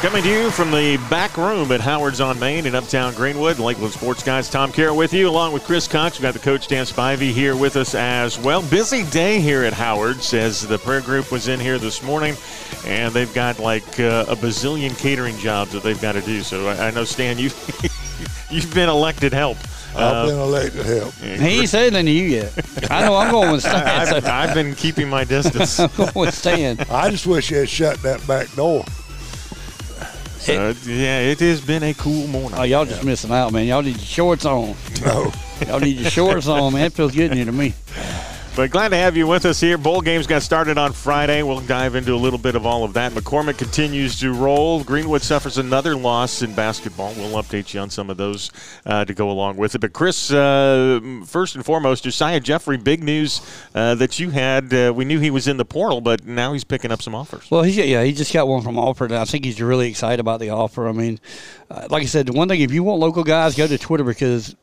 Coming to you from the back room at Howard's on Main in Uptown Greenwood. Lakelands Sports Guys, Tom Carroll with you, along with Chris Cox. We've got the coach Stan Spivey here with us as well. Busy day here at Howard's as the prayer group was in here this morning, and they've got like uh, a bazillion catering jobs that they've got to do. So I, I know, Stan, you you've been elected help. I've Uh, been elected help. He ain't said anything to you yet. I know I'm going with Stan. I've, So I've been keeping my distance. I'm going with Stan. I just wish you had shut that back door. So, yeah, it has been a cool morning. Oh, y'all just missing out, man. Y'all need your shorts on. No. Y'all need your shorts on, man. It feels good in here to me. But glad to have you with us here. Bowl games got started on Friday. We'll dive into a little bit of all of that. McCormick continues to roll. Greenwood suffers another loss in basketball. We'll update you on some of those uh, to go along with it. But Chris, uh, first and foremost, Josiah Jeffrey, big news uh, that you had. Uh, we knew he was in the portal, but now he's picking up some offers. Well, he's yeah, he just got one from Wofford, and I think he's really excited about the offer. I mean, uh, like I said, the one thing if you want local guys, go to Twitter because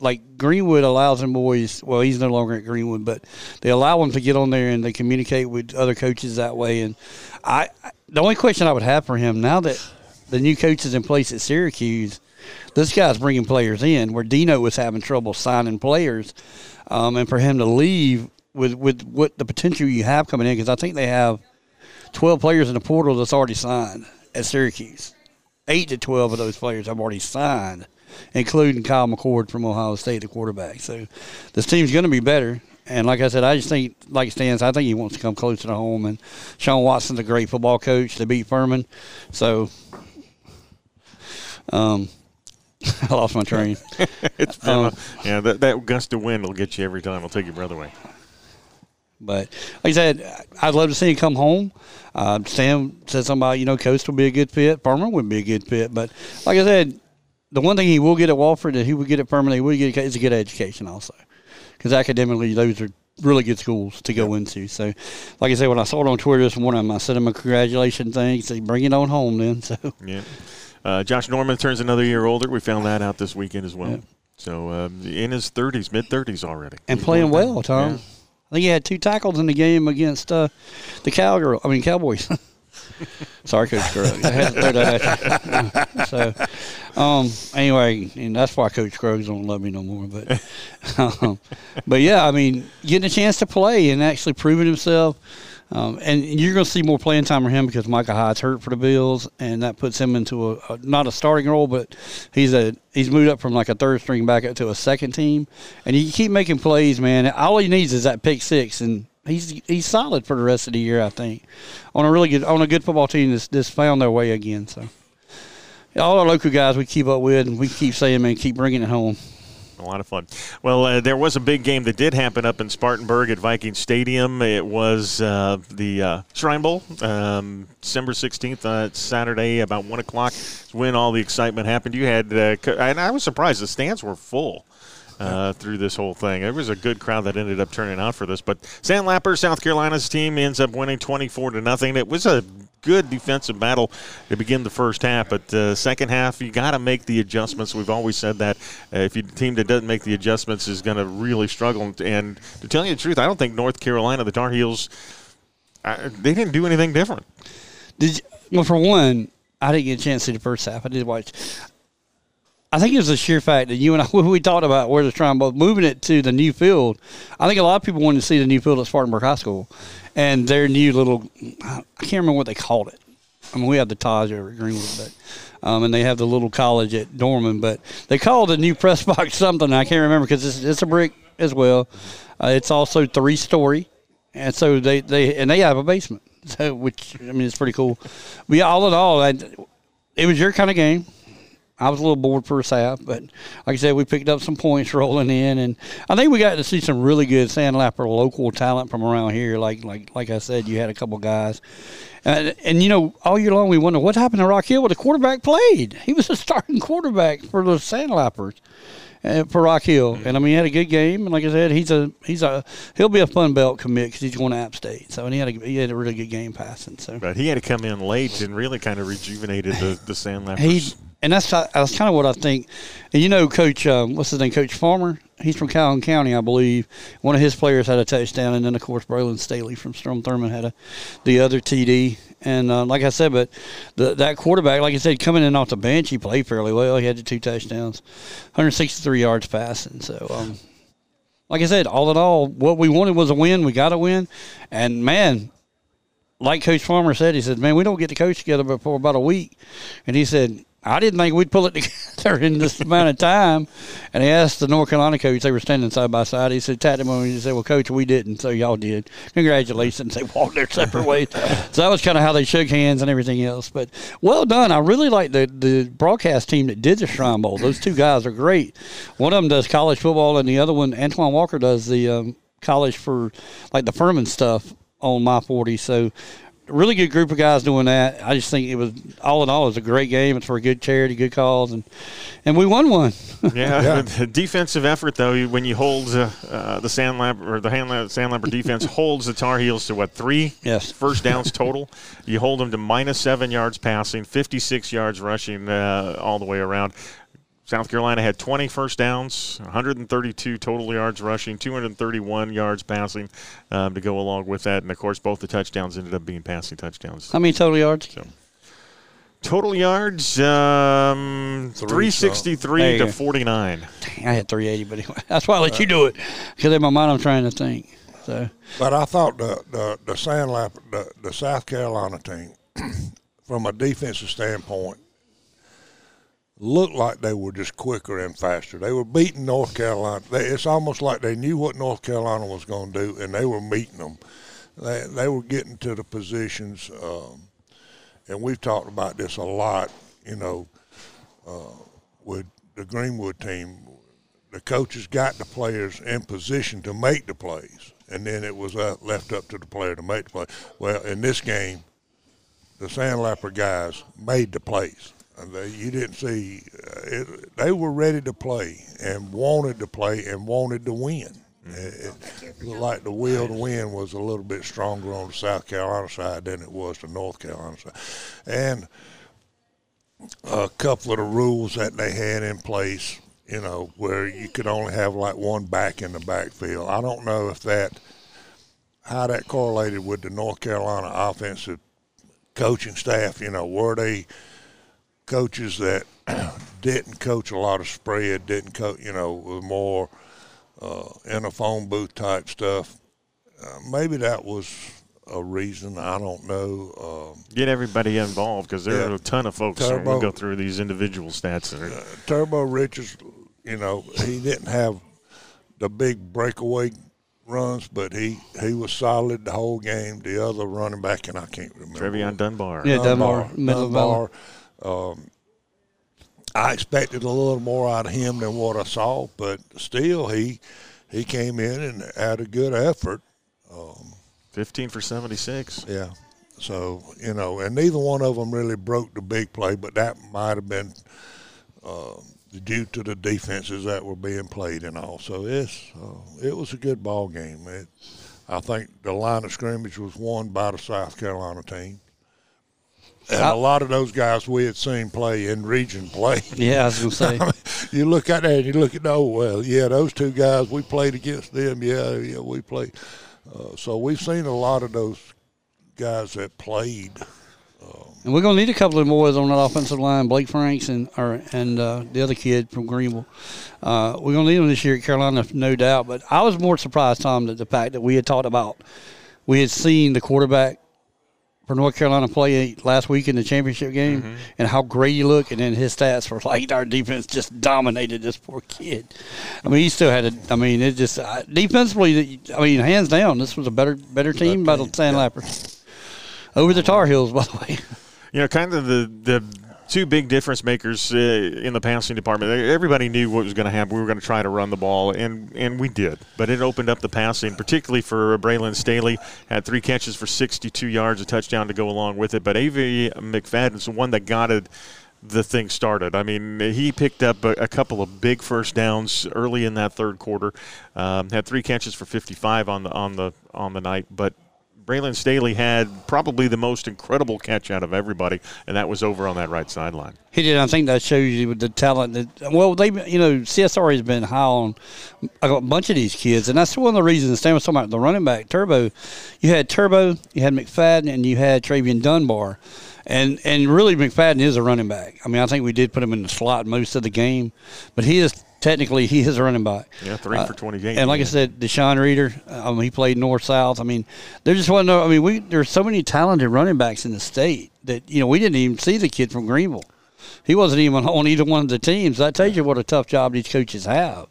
like Greenwood allows them boys. Well, he's no longer at Greenwood, but they allow them to get on there and they communicate with other coaches that way. And I, the only question I would have for him now that the new coach is in place at Syracuse, this guy's bringing players in where Dino was having trouble signing players, um, and for him to leave with with what the potential you have coming in because I think they have. 12 players in the portal that's already signed at Syracuse. Eight to 12 of those players have already signed, including Kyle McCord from Ohio State, the quarterback. So this team's going to be better. And like I said, I just think, like Stans, I think he wants to come closer to home. And Sean Watson's a great football coach. They beat Furman. So, um, I lost my train. It's been a- yeah, that, that gust of wind will get you every time. It'll take your breath away. But like I said, I'd love to see him come home. Uh, Sam said something about, you know, Coast will be a good fit. Furman would be a good fit. But like I said, the one thing he will get at Wofford that he will get at Furman, he would get is a good education also. Because academically, those are really good schools to go into. So, like I said, when I saw it on Twitter this morning, I sent him a congratulations thing. He said, bring it on home then. So, Yeah. Uh, Josh Norman turns another year older. We found that out this weekend as well. Yeah. So um, in his 30s, mid 30s already. and He's playing well. Tom. Yeah. I think he had two tackles in the game against uh, the Cowgirl. I mean Cowboys. Sorry, Coach Scruggs. I had to throw that at you. so, um, anyway, and that's why Coach Scruggs don't love me no more. But, um, but yeah, I mean, getting a chance to play and actually proving himself. Um, and you're going to see more playing time for him because Micah Hyde's hurt for the Bills, and that puts him into a, a not a starting role, but he's a he's moved up from like a third string back up to a second team. And you keep making plays, man. All he needs is that pick six, and he's he's solid for the rest of the year. I think on a really good on a good football team that's, that's found their way again. So all our local guys we keep up with, and we keep saying, man, keep bringing it home. A lot of fun. Well, uh, there was a big game that did happen up in Spartanburg at Viking Stadium. It was uh, the uh, Shrine Bowl, um, December 16th, uh, Saturday, about 1 o'clock, when all the excitement happened. You had, uh, and I was surprised, the stands were full. Uh, through this whole thing, it was a good crowd that ended up turning out for this. But Sandlapper, South Carolina's team, ends up winning 24 to nothing. It was a good defensive battle to begin the first half, but uh, second half you got to make the adjustments. We've always said that uh, if you team that doesn't make the adjustments is going to really struggle. And to tell you the truth, I don't think North Carolina, the Tar Heels, uh, they didn't do anything different. Did you, well for one, I didn't get a chance to see the first half. I did watch. I think it was the sheer fact that you and I we talked about where the Bowl moving it to the new field. I think a lot of people wanted to see the new field at Spartanburg High School, and their new little I can't remember what they called it. I mean, we have the Taj over at Greenwood, but um, and they have the little college at Dorman, but they called the new press box something I can't remember because it's, it's a brick as well. Uh, it's also three story, and so they, they and they have a basement, so which I mean it's pretty cool. But yeah, all in all, I, it was your kind of game. I was a little bored first half, but like I said, we picked up some points rolling in, and I think we got to see some really good Sandlapper local talent from around here. Like like like I said, you had a couple guys, and, and you know all year long we wonder what happened to Rock Hill. Well, the quarterback played; he was a starting quarterback for the Sandlappers. Uh, for Rock Hill, and I mean, he had a good game, and like I said, he's a he's a he'll be a Sun Belt commit because he's going to App State. So, and he had a he had a really good game passing. So, But he had to come in late and really kind of rejuvenated the, the Sandlappers. he and that's that's kind of what I think. And you know, Coach, um, what's his name, Coach Farmer. he's from Calhoun County, I believe. One of his players had a touchdown, and then of course Braylon Staley from Strom Thurmond had a the other TD. And uh, like I said, but the, that quarterback, like I said, coming in off the bench, he played fairly well. He had the two touchdowns, 163 yards passing. So, um, like I said, all in all, what we wanted was a win. We got a win, and man, like Coach Farmer said, he said, "Man, we don't get to coach together for about a week," and he said, I didn't think we'd pull it together in this amount of time. And he asked the North Carolina coach, they were standing side by side. He said, tapped him on, and he said, Well, coach, we didn't, so y'all did. Congratulations. They walked their separate ways. so that was kind of how they shook hands and everything else. But well done. I really like the, the broadcast team that did the Shrine Bowl. Those two guys are great. One of them does college football, and the other one, Antoine Walker, does the um, college for like the Furman stuff on my 40. So really good group of guys doing that. I just think it was all in all, it was a great game. It's for a good charity, good cause, and and we won one. yeah, yeah. defensive effort though. When you hold uh, uh, the Sandlap or the Sandlapper defense holds the Tar Heels to what three yes. first downs total. you hold them to minus seven yards passing, 56 yards rushing uh, all the way around. South Carolina had 20 first downs, 132 total yards rushing, 231 yards passing um, to go along with that. And of course, both the touchdowns ended up being passing touchdowns. How many total yards? So, total yards, um, 363 to 49. Dang, I had 380, but anyway, that's why I let uh, you do it because in my mind I'm trying to think. So, but I thought the the the Sandlap the, the South Carolina team, from a defensive standpoint, looked like they were just quicker and faster. They were beating North Carolina. They, it's almost like they knew what North Carolina was going to do, and they were meeting them. They, they were getting to the positions, um, and we've talked about this a lot, you know, uh, with the Greenwood team. The coaches got the players in position to make the plays, and then it was uh, left up to the player to make the play. Well, in this game, the Sandlapper guys made the plays they, you didn't see uh, it, they were ready to play and wanted to play and wanted to win. It, it looked like the will to win was a little bit stronger on the South Carolina side than it was the North Carolina side, and a couple of the rules that they had in place, you know, where you could only have like one back in the backfield. I don't know if that how that correlated with the North Carolina offensive coaching staff. You know, were they coaches that didn't coach a lot of spread, didn't coach, you know, more uh, in a phone booth type stuff. Uh, maybe that was a reason. I don't know. Um, Get everybody involved because there yeah, are a ton of folks Turbo, that will go through these individual stats. Uh, Turbo Richards, you know, he didn't have the big breakaway runs, but he, he was solid the whole game. The other running back, and I can't remember. Trevion Dunbar. Yeah, Dunbar. Dunbar. Dunbar um, I expected a little more out of him than what I saw, but still, he he came in and had a good effort. Um, Fifteen for seventy-six. Yeah. So you know, and neither one of them really broke the big play, but that might have been uh, due to the defenses that were being played and all. So it's uh, it was a good ball game. It, I think the line of scrimmage was won by the South Carolina team. And a lot of those guys we had seen play in region play. Yeah, I was going to say. I mean, you look at that and you look at, oh, well, yeah, those two guys, we played against them. Yeah, yeah, we played. Uh, so we've seen a lot of those guys that played. Um, and we're going to need a couple of more on that offensive line, Blake Franks and or, and uh, the other kid from Greenville. Uh, we're going to need them this year at Carolina, no doubt. But I was more surprised, Tom, that the fact that we had talked about, we had seen the quarterback for North Carolina play last week in the championship game mm-hmm. and how great he looked, and then his stats were like our defense just dominated this poor kid. I mean, he still had a. I mean, it just uh, defensively. I mean, hands down, this was a better better team by the Sandlapper yeah. over the Tar Heels, by the way. You know, kind of the the two big difference makers uh, in the passing department. Everybody knew what was going to happen. We were going to try to run the ball, and and we did. But it opened up the passing, particularly for Braylon Staley. Had three catches for 62 yards, a touchdown to go along with it. But A.V. McFadden's the one that got it the thing started. I mean, he picked up a, a, couple of big first downs early in that third quarter. Um, had three catches for 55 on the on the on the night, but Braylon Staley had probably the most incredible catch out of everybody, and that was over on that right sideline. He did. I think that shows you the talent that. Well, they, you know, CSR has been high on a bunch of these kids, and that's one of the reasons. Stan was talking about the running back Turbo. You had Turbo, you had McFadden, and you had Travian Dunbar. And and really, McFadden is a running back. I mean, I think we did put him in the slot most of the game, but he is technically he is a running back. Yeah, three uh, for twenty eight. And like I said, Deshaun Reeder, um, he played north south. I mean, there just wasn't. No, I mean, we there's so many talented running backs in the state that you know we didn't even see the kid from Greenville. He wasn't even on either one of the teams. That tells you what a tough job these coaches have.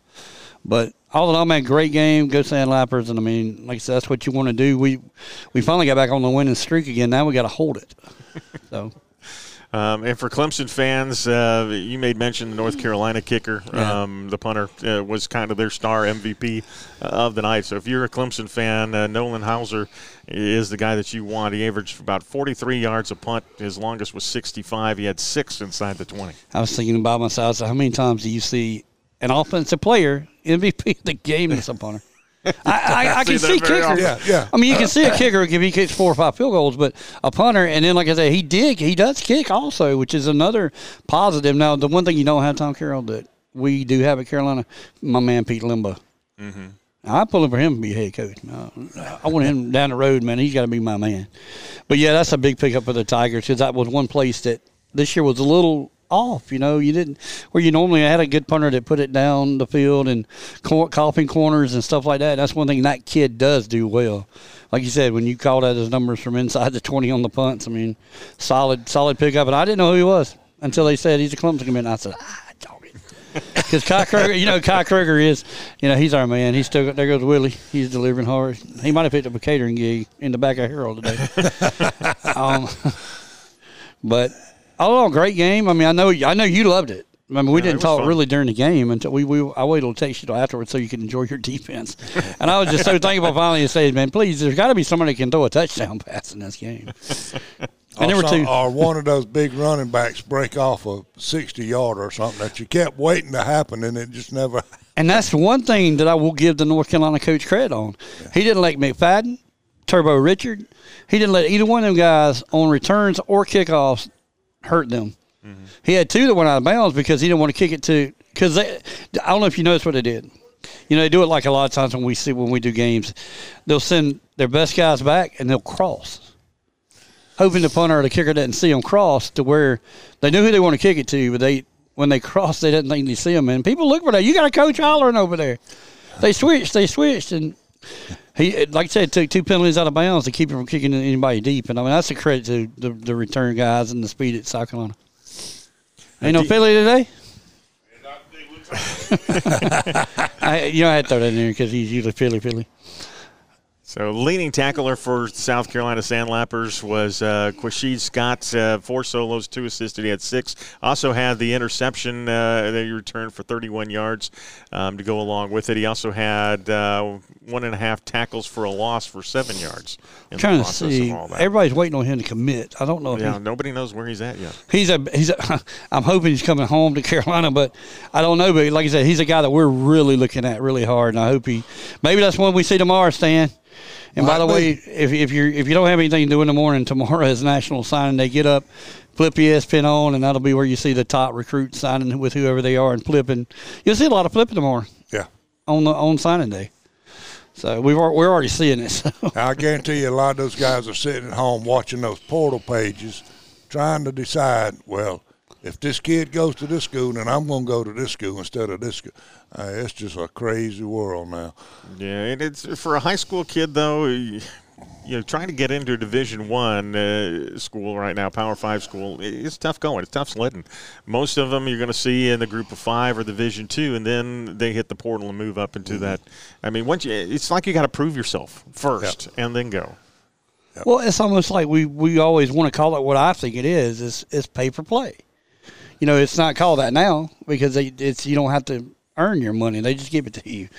But all in all, man, great game. Go Sandlappers, and I mean, like I said, that's what you want to do. We we finally got back on the winning streak again. Now we got to hold it. So. Um, and for Clemson fans, uh, you made mention the North Carolina kicker, yeah. um, the punter, uh, was kind of their star MVP of the night. So if you're a Clemson fan, uh, Nolan Hauser is the guy that you want. He averaged about 43 yards a punt. His longest was 65. He had six inside the 20. I was thinking about myself. So how many times do you see an offensive player MVP of the game as a punter? I, I, I can see kickers. Yeah, yeah. I mean, you can see a kicker if he kicks four or five field goals, but a punter, and then like I said, he did, he does kick also, which is another positive. Now, the one thing you don't have, Tom Carroll, that we do have at Carolina, my man Pete Lembo. Mm-hmm. I pull him for him to be head coach. I want him down the road, man. He's got to be my man. But yeah, that's a big pickup for the Tigers because that was one place that this year was a little off. You know, you didn't where you normally had a good punter that put it down the field and cor- coughing corners and stuff like that. That's one thing that kid does do well. Like you said, when you called out his numbers from inside the twenty on the punts, I mean, solid, solid pickup. And I didn't know who he was until they said he's a Clemson commitment. I said, ah, dog it. Because Kai Kroeger, you know, Kai Kroeger is, you know, he's our man. He's still there goes Willie. He's delivering hard. He might have picked up a catering gig in the back of Harold today. um, but Oh, oh, great game. I mean, I know I know you loved it. I mean, we yeah, didn't talk fun. really during the game until we, we I waited to text you afterwards so you could enjoy your defense. and I was just so thankful finally to say, man, please, there's got to be somebody that can throw a touchdown pass in this game. And there were two. Or one of those big running backs break off a 60 yard or something that you kept waiting to happen and it just never. And that's one thing that I will give the North Carolina coach credit on. Yeah. He didn't let McFadden, Turbo Richard, he didn't let either one of them guys on returns or kickoffs hurt them. Mm-hmm. He had two that went out of bounds because he didn't want to kick it to because. I don't know if you noticed what they did. You know, they do it like a lot of times when we see when we do games. They'll send their best guys back and they'll cross, hoping the punter or the kicker didn't see them cross to where they knew who they want to kick it to, but they when they cross they didn't think they see them. And people look for that. You got a coach hollering over there. They switched. They switched, and he, like I said, took two penalties out of bounds to keep him from kicking anybody deep. And I mean, that's a credit to the, the return guys and the speed at South Carolina. Ain't no Philly today? I, you know, I had to throw that in there because he's usually Philly, Philly. So leading tackler for South Carolina Sandlappers was uh, Quashid Scott, uh, four solos, two assisted. He had six. Also had the interception uh, that he returned for 31 yards um, to go along with it. He also had uh, one and a half tackles for a loss for seven yards. I'm trying to see. Everybody's waiting on him to commit. I don't know. Yeah, nobody knows where he's at yet. He's a he's. A, I'm hoping he's coming home to Carolina, but I don't know. But like I said, he's a guy that we're really looking at really hard, and I hope he. Maybe that's one we see tomorrow, Stan. And by the way, if, if you if you don't have anything to do in the morning, tomorrow is National Signing Day. Get up, flip your ESPN on, and that'll be where you see the top recruits signing with whoever they are and flipping. You'll see a lot of flipping tomorrow. Yeah. On the on signing day. So we've we're already seeing it. So. I guarantee you, a lot of those guys are sitting at home watching those portal pages, trying to decide. Well, if this kid goes to this school, then I'm going to go to this school instead of this school. Uh, it's just a crazy world now. Yeah, and it's for a high school kid though. You know, trying to get into a Division One uh, school right now, Power Five school, it's tough going. It's tough sledding. Most of them you're going to see in the Group of Five or Division Two, and then they hit the portal and move up into mm-hmm. that. I mean, once you, it's like you got to prove yourself first, yep. and then go. Yep. Well, it's almost like we, we always want to call it what I think it is. Is it's pay for play you know, it's not called that now because it's you don't have to earn your money; they just give it to you.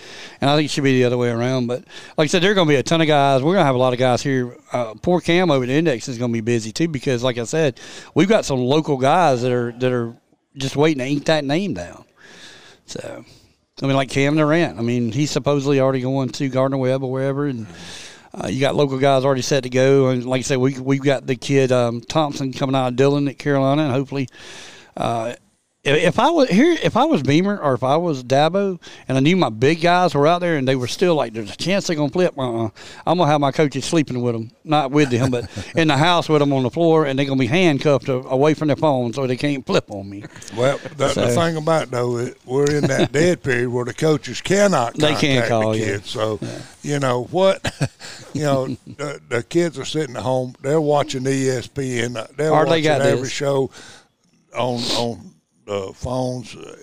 And I think it should be the other way around. But like I said, there are going to be a ton of guys. We're going to have a lot of guys here. Uh, poor Cam over the index is going to be busy too because, like I said, we've got some local guys that are that are just waiting to ink that name down. So. I mean, like Cam Durant. I mean, he's supposedly already going to Gardner Webb or wherever, and Uh, you got local guys already set to go, and like I said, we we've got the kid um, Thompson coming out of Dillon at Carolina, and hopefully. Uh, if I was here, if I was Beamer or if I was Dabo, and I knew my big guys were out there and they were still like, there's a chance they're gonna flip. Uh-uh. I'm gonna have my coaches sleeping with them, not with them, but in the house with them on the floor, and they're gonna be handcuffed away from their phone so they can't flip on me. Well, the, so, the thing about it, though, it, we're in that dead period where the coaches cannot they can't call the kids. You. So, yeah. you know what, you know, the, the, kids are sitting at home, they're watching ESPN, they're watching they every this. show on on uh, phones uh,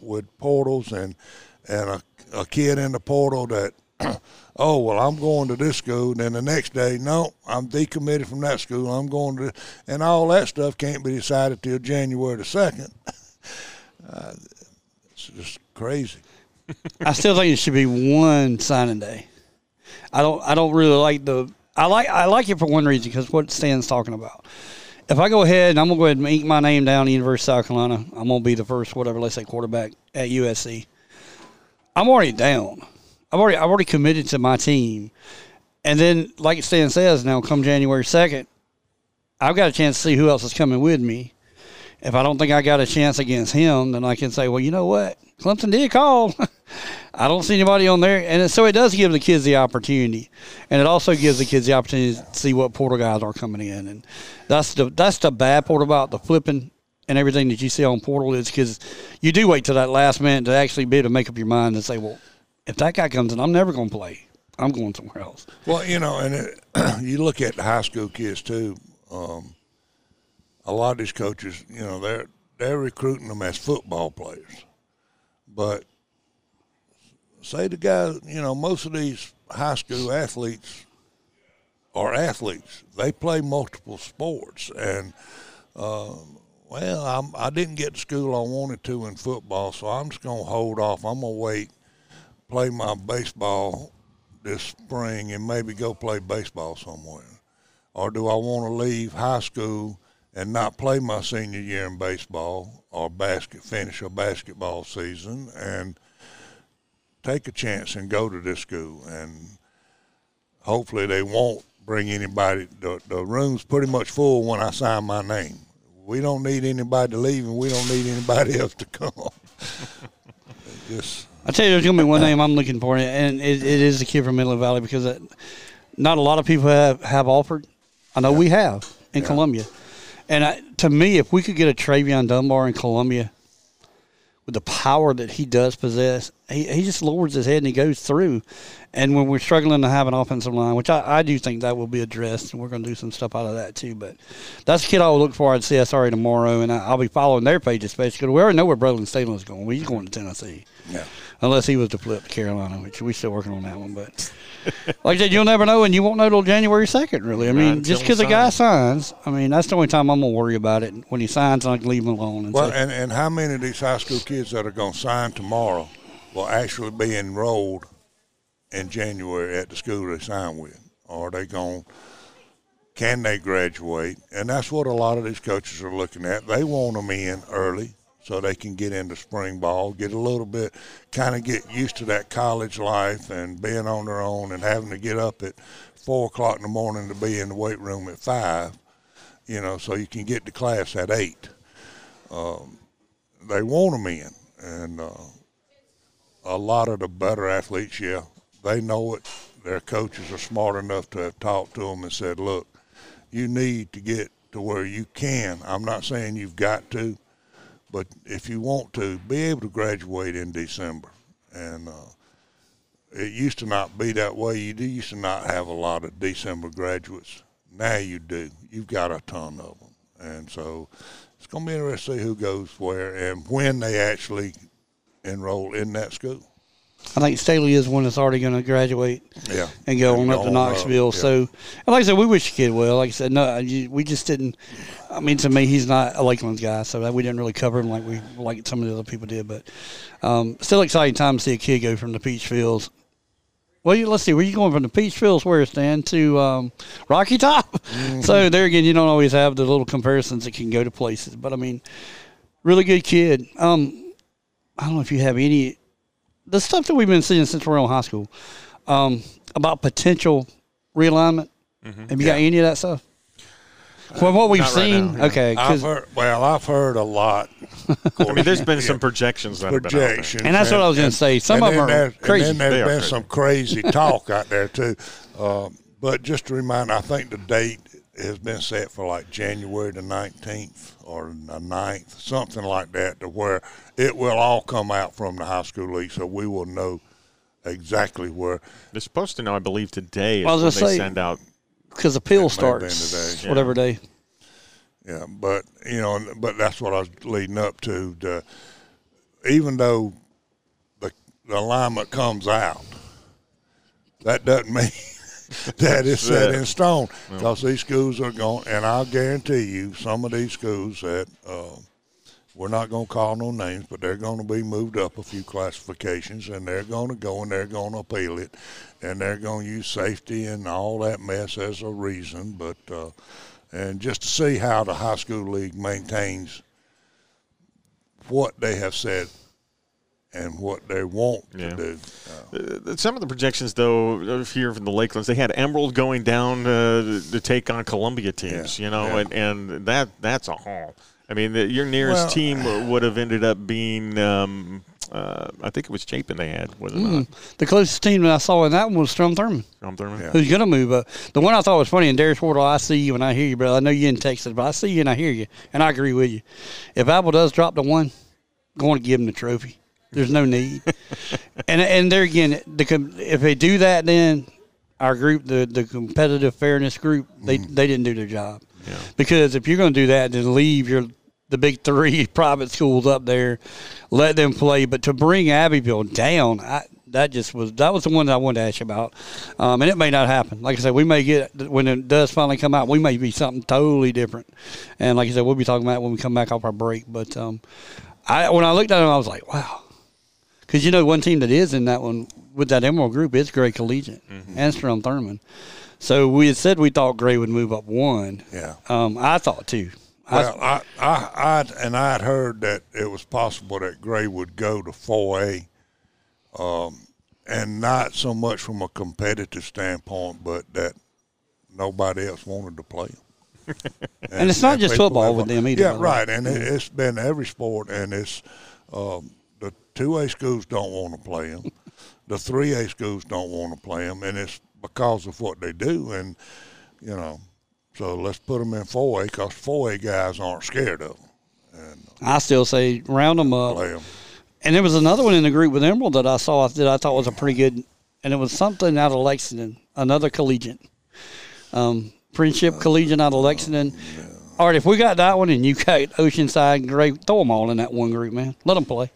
with portals and and a, a kid in the portal that oh well i'm going to this school. And then the next day no i'm decommitted from that school. I'm going to and all that stuff can't be decided till january the 2nd uh, it's just crazy. I still think it should be one signing day. I don't i don't really like the i like i like it for one reason because what stan's talking about if I go ahead and I'm gonna go ahead and ink my name down the University of South Carolina, I'm gonna be the first whatever let's say quarterback at USC. I'm already down. I've already I've already committed to my team, and then like Stan says, now come January second, I've got a chance to see who else is coming with me. If I don't think I got a chance against him, then I can say, well, you know what, Clemson did call. I don't see anybody on there, and so it does give the kids the opportunity, and it also gives the kids the opportunity to see what portal guys are coming in, and that's the that's the bad part about the flipping and everything that you see on portal is because you do wait till that last minute to actually be able to make up your mind and say, well, if that guy comes in, I'm never going to play. I'm going somewhere else. Well, you know, and it, you look at the high school kids too. Um, a lot of these coaches, you know, they're they're recruiting them as football players, but say the guy, you know, most of these high school athletes are athletes. They play multiple sports, and uh, well, I'm, I did not get to school I wanted to in football, so I'm just gonna hold off. I'm gonna wait, play my baseball this spring, and maybe go play baseball somewhere. Or do I want to leave high school and not play my senior year in baseball or basket finish a basketball season and take a chance and go to this school and hopefully they won't bring anybody the, the room's pretty much full when I sign my name. We don't need anybody to leave and we don't need anybody else to come. Just I tell you, there's gonna be one name I'm looking for, and it, it is the kid from Midland Valley because it, not a lot of people have, have offered. I know yeah. we have in yeah. Columbia, and I, to me, if we could get a Travion Dunbar in Columbia, with the power that he does possess, he, he just lowers his head and he goes through. And when we're struggling to have an offensive line, which I, I do think that will be addressed, and we're going to do some stuff out of that too. But that's the kid I will look for at CSRA tomorrow, and I, will be following their page especially because we already know where Staley is going. He's going to Tennessee. Yeah. Unless he was to flip to Carolina, which we're still working on that one. But like I said, you'll never know, and you won't know till January second. Really, I mean, just because a guy signs, I mean, that's the only time I'm gonna worry about it. When he signs, I can leave him alone. And well, say, and and how many of these high school kids that are gonna sign tomorrow will actually be enrolled in January at the school they sign with? Or are they gonna? Can they graduate? And that's what a lot of these coaches are looking at. They want them in early so they can get into spring ball, get a little bit, kind of get used to that college life and being on their own and having to get up at four o'clock in the morning to be in the weight room at five, you know, so you can get to class at eight. Um, they want them in, and uh, a lot of the better athletes, yeah, they know it. Their coaches are smart enough to have talked to them and said, look, you need to get to where you can. I'm not saying you've got to, but if you want to, be able to graduate in December. And uh, it used to not be that way. You used to not have a lot of December graduates. Now you do. You've got a ton of them. And so it's going to be interesting to see who goes where and when they actually enroll in that school. I think Staley is one that's already going to graduate yeah. and go on up to Knoxville. yeah. So, like I said, we wish the kid well. Like I said, no, we just didn't. I mean, to me, he's not a Lakeland's guy, so we didn't really cover him like we like some of the other people did. But um, still exciting time to see a kid go from the Peach Fields. Well, you, let's see. Were you going from the Peach Fields where stand to um, Rocky Top? Mm-hmm. So there again, you don't always have the little comparisons that can go to places. But I mean, really good kid. Um, I don't know if you have any the stuff that we've been seeing since we're in high school um, about potential realignment? Have you got any of that stuff? Well, what we've Not right seen, now, yeah. okay, I've 'cause- heard, well, I've heard a lot. I mean, there's been some projections that have been out there. projections. And that's what I was gonna say. Some of them then are there- crazy. And then They there's are been crazy. some crazy talk out there too. Um, but just to remind, I think the date has been set for like January the 19th or the ninth, something like that, to where it will all come out from the high school league, so we will know exactly where. They're supposed to know, I believe, today is I when they say- send out. because appeal It may have been starts today. whatever day. Yeah, but you know, but that's what I was leading up to. The, even though the, the alignment comes out, that doesn't mean that it's set in stone. Because these schools are going, and I'll guarantee you, some of these schools that uh, we're not going to call no names, but they're going to be moved up a few classifications, and they're going to go and they're going to appeal it, and they're going to use safety and all that mess as a reason. But uh, and just to see how the high school league maintains what they have said and what they want Yeah. to do. Uh, Some of the projections, though, here from the Lakelands, they had Emerald going down uh, to take on Columbia teams, Yeah, you know, yeah. and, and that that's a haul. I mean, the, your nearest Well- team would have ended up being, um, uh, I think it was Chapin they had, was it not? The closest team that I saw in that one was Strom Thurmond, Tom Thurman? Yeah. who's going to move up. The one I thought was funny, and Darius Wardle, I see you and I hear you, brother. I know you in Texas, but I see you and I hear you, and I agree with you. If Apple does drop to one, going to give him the trophy. There's no need. and and there again, the if they do that, then our group, the the competitive fairness group, they they didn't do their job. Yeah. Because if you're going to do that, then leave your the big three private schools up there, let them play. But to bring Abbeville down, I, that just was that was the one that I wanted to ask you about. Um, and it may not happen. Like I said, we may get when it does finally come out, we may be something totally different. And like I said, we'll be talking about it when we come back off our break. But um, I when I looked at them, I was like, wow. Because you know, one team that is in that one with that Emerald group is Gray Collegiate and Strom Thurmond. So we had said we thought Gray would move up one. Yeah. Um, I thought too. Well, I, I, I, and I had heard that it was possible that Gray would go to 4A, um, and not so much from a competitive standpoint, but that nobody else wanted to play him. And it's not just football with them either, Yeah, by the way. right. And it, it's been every sport, and it's um, the two A schools don't want to play them, the three A schools don't want to play them, and it's because of what they do. And you know, so let's put them in four A because four A guys aren't scared of them. And uh, I still say round them up. play them. And there was another one in the group with Emerald that I saw that I thought was a pretty good, and it was something out of Lexington, another collegiate, um, Friendship uh, Collegiate out of uh, Lexington. All right, if we got that one and you got Oceanside great, throw them all in that one group, man. Let them play.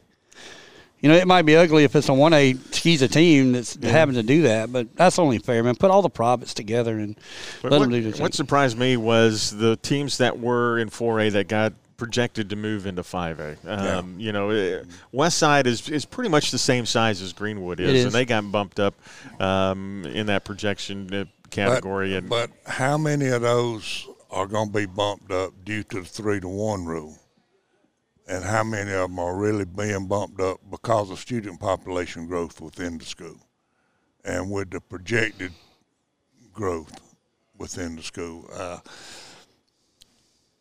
You know, it might be ugly if it's a one A skis a team that's having to do that, but that's only fair, man. Put all the profits together and But let what, them do their thing. what surprised me was the teams that were in 4A that got projected to move into 5A. Um, You know, eh, West Side is, is pretty much the same size as Greenwood is, It is. and they got bumped up um, in that projection uh, category. But, and but how many of those are going to be bumped up due to the three to one rule? And how many of them are really being bumped up because of student population growth within the school? And with the projected growth within the school, uh,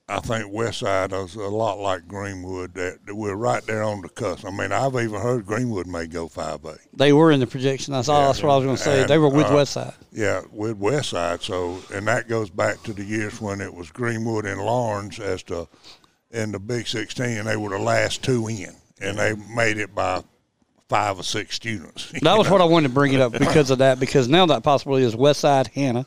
I think Westside is a lot like Greenwood. That, we're right there on the cusp. I mean, I've even heard Greenwood may go five A. they were in the projection. That's all. That's what I was going to say. And, they were with uh, West Side. Yeah, with Westside. So, and that goes back to the years when it was Greenwood and Laurens as the in the Big 16, and they were the last two in, and they made it by five or six students. That was what I wanted to bring it up because of that. Because now that possibility is West Side Hanna,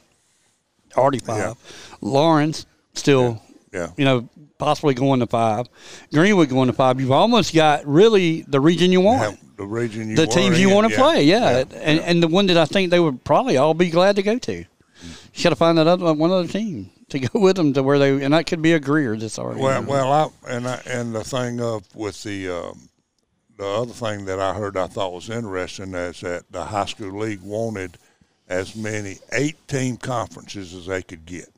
already five. Yeah. Laurens still, yeah. you know, possibly going to five. Greenwood going to five. You've almost got really the region you want, Have the region you want the teams you in, want to yeah, play. Yeah, yeah, and and the one that I think they would probably all be glad to go to. You got to find that other one other team to go with them to where they, and that could be a Greer that's already. Well, well, I and I, and the thing of with the um, the other thing that I heard I thought was interesting is that the high school league wanted as many eight team conferences as they could get,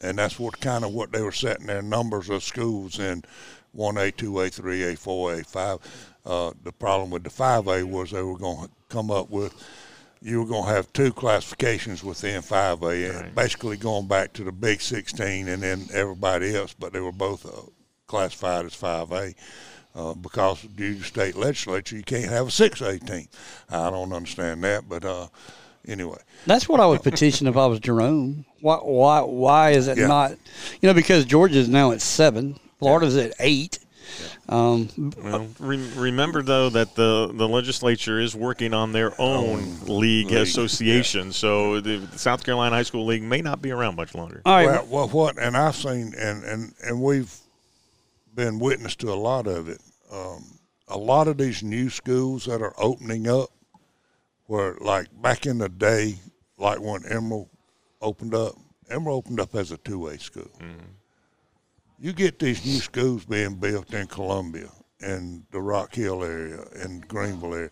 and that's what kind of what they were setting their numbers of schools in one A, two A, three A, four A, five. Uh, the problem with the five A was they were going to come up with you were going to have two classifications within 5A, and Right. basically going back to the Big 16 and then everybody else, but they were both uh, classified as 5A. Uh, because due to state legislature, you can't have a 6A team. I don't understand that, but uh, anyway. That's what I would petition if I was Jerome. Why? Why? Why is it Yeah. not? You know, because Georgia's now at seven, Florida's at eight. Um, Well, re- remember though that the, the legislature is working on their own league, league, association, so the, the South Carolina High School League may not be around much longer. all right. Well, well, what, and I've seen, and, and, and we've been witness to a lot of it. Um, a lot of these new schools that are opening up, where like back in the day, like when Emerald opened up, Emerald opened up as a two way school. You get these new schools being built in Columbia and the Rock Hill area and Greenville area.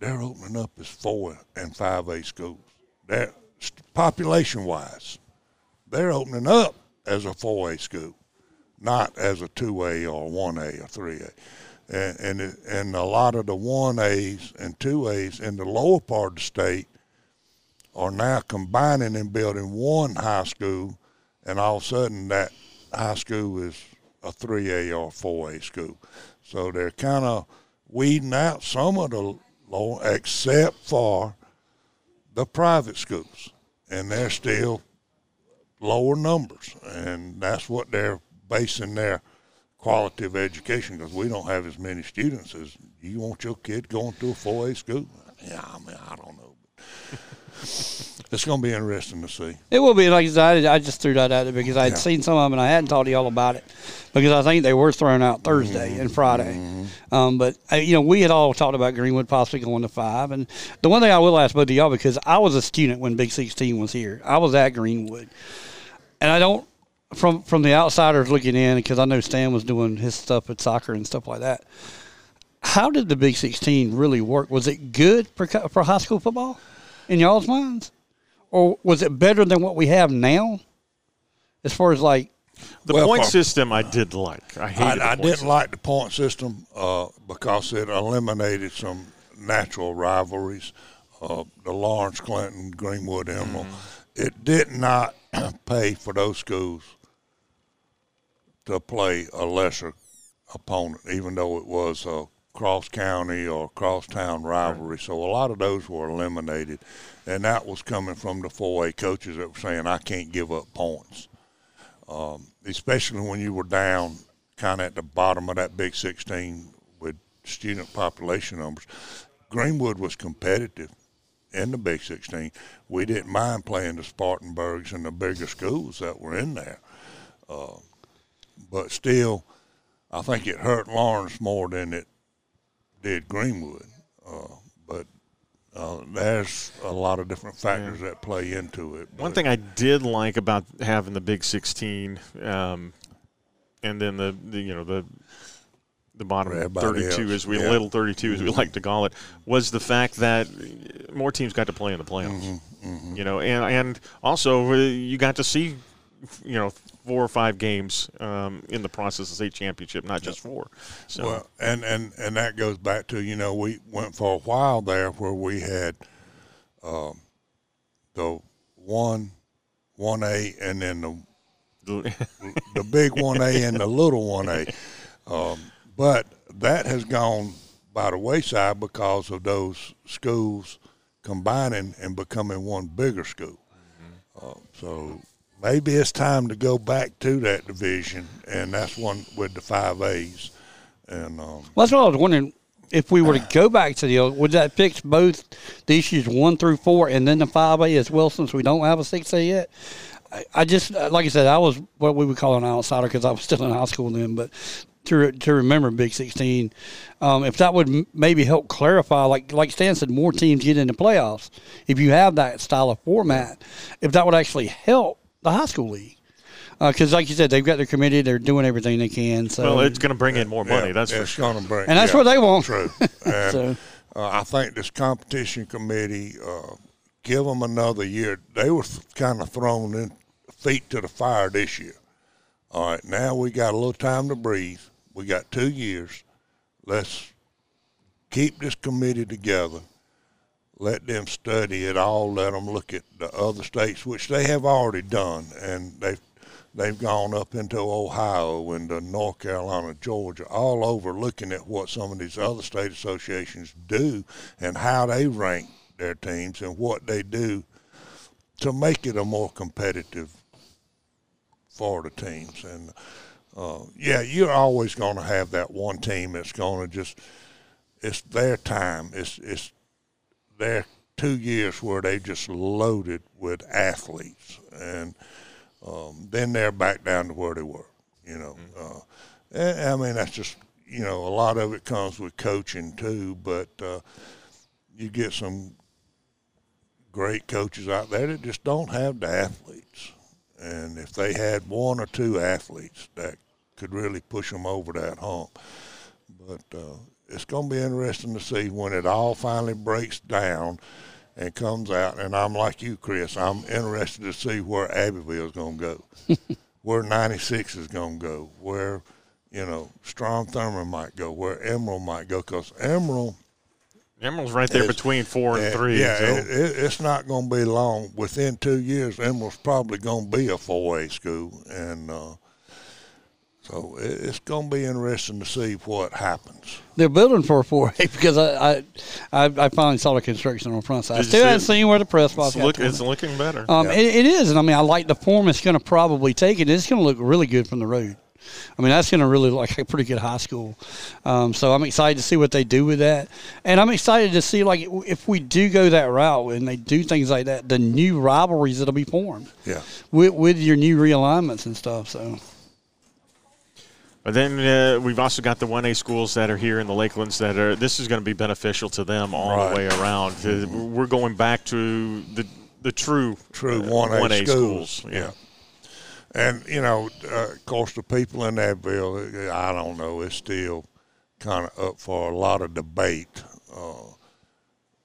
They're opening up as four and five A schools. That population wise, they're opening up as a 4A school, not as a 2A or 1A or 3A. And, and, it, and a lot of the 1As and 2As in the lower part of the state are now combining and building one high school, and all of a sudden that high school is a 3A or 4A school. So they're kind of weeding out some of the lower, except for the private schools, and they're still lower numbers, and that's what they're basing their quality of education because we don't have as many students as you want your kid going to a 4A school. Yeah, I mean, I don't know. it's going to be interesting to see. It will be like I said, I just threw that out there because I had Yeah. seen some of them and I hadn't talked to y'all about it because I think they were thrown out Thursday and Friday. Um, but uh, you know, we had all talked about Greenwood possibly going to five. And the one thing I will ask both of y'all because I was a student when Big Sixteen was here. I was at Greenwood, and I don't from from the outsiders looking in because I know Stan was doing his stuff at soccer and stuff like that. How did the Big Sixteen really work? Was it good for for high school football in y'all's minds? or was it better than what we have now? As far as like, The Well, point for- system I did like. I hated the I, I didn't system. like the point system uh, because it eliminated some natural rivalries. Uh, the Laurens Clinton, Greenwood Emerald. It did not pay for those schools to play a lesser opponent, even though it was a cross county or cross town rivalry. So a lot of those were eliminated, and that was coming from the 4A coaches that were saying, "I can't give up points." especially when you were down kind of at the bottom of that Big 16 with student population numbers. Greenwood was competitive in the Big 16. We didn't mind playing the Spartanburgs and the bigger schools that were in there. Uh, but still, I think it hurt Laurens more than it did Greenwood. Uh, but uh, there's a lot of different factors that play into it. One thing I did like about having the Big 16, um, and then the, the you know the the bottom Everybody 32 else, as we yeah. little 32 as we like to call it was the fact that more teams got to play in the playoffs. Mm-hmm, You know, and and also uh, you got to see you know four or five games um, in the process of state championship, not just four. So Well, and, and, and that goes back to, you know, we went for a while there where we had um, the one, 1A and then the, the- big 1A and the little 1A. Um, but that has gone by the wayside because of those schools combining and becoming one bigger school. Uh, so maybe it's time to go back to that division, and that's one with the five A's. And um, well, that's what I was wondering. If we were to go back to the old, would that fix both the issues one through four and then the five A as well? Since we don't have a six A yet, I, just like I said, I was what we would call an outsider because I was still in high school then. But to to remember Big Sixteen, um, if that would m- maybe help clarify, like like Stan said, more teams get into playoffs. If you have that style of format, if that would actually help the high school league. Because, like you said, they've got their committee; they're doing everything they can. So, well, it's going to bring in more money. yeah, that's for it's sure. going to bring, and that's yeah, what they want. True. And So- uh, I think this competition committee uh, give them another year. They were kind of thrown in feet to the fire this year. All right, now we got a little time to breathe. We got two years. Let's keep this committee together. Let them study it all. Let them look at the other states, which they have already done, and they've they've gone up into Ohio and North Carolina, Georgia, all over, looking at what some of these other state associations do and how they rank their teams and what they do to make it a more competitive for the teams. And uh, yeah, you're always going to have that one team that's going to just it's their time. It's it's their two years where they just loaded with athletes, and um, then they're back down to where they were. You know, mm-hmm. uh, and, I mean that's just you know a lot of it comes with coaching too, but uh, you get some great coaches out there that just don't have the athletes. And if they had one or two athletes that could really push them over that hump, but uh, it's going to be interesting to see when it all finally breaks down and comes out. And I'm like you, Chris. I'm interested to see where Abbeville is going to go, where 96 is going to go, where you know Strom Thurmond might go, where Emerald might go, because Emerald. Emerald's right there between four and three. Yeah, so. it, it, it's not going to be long. Within two years, Emerald's probably going to be a 4A school, and uh, so it's going to be interesting to see what happens. They're building for a 4A because I I, I finally saw the construction on the front side. I still haven't seen where the press box. It's, look, it's looking better. Um, yeah. it, it is, and I mean I like the form it's going to probably take it. It's going to look really good from the road. I mean, that's going to really look like a pretty good high school. Um, so I'm excited to see what they do with that, and I'm excited to see like if we do go that route and they do things like that, the new rivalries that'll be formed. Yeah. With with your new realignments and stuff. So. But then uh, we've also got the 1A schools that are here in the Lakelands that are, this is going to be beneficial to them all right. the way around. Mm-hmm. We're going back to the the true true 1A, 1A schools. schools. Yeah. And, you know, uh, of course, the people in that bill, I don't know, it's still kind of up for a lot of debate. Uh,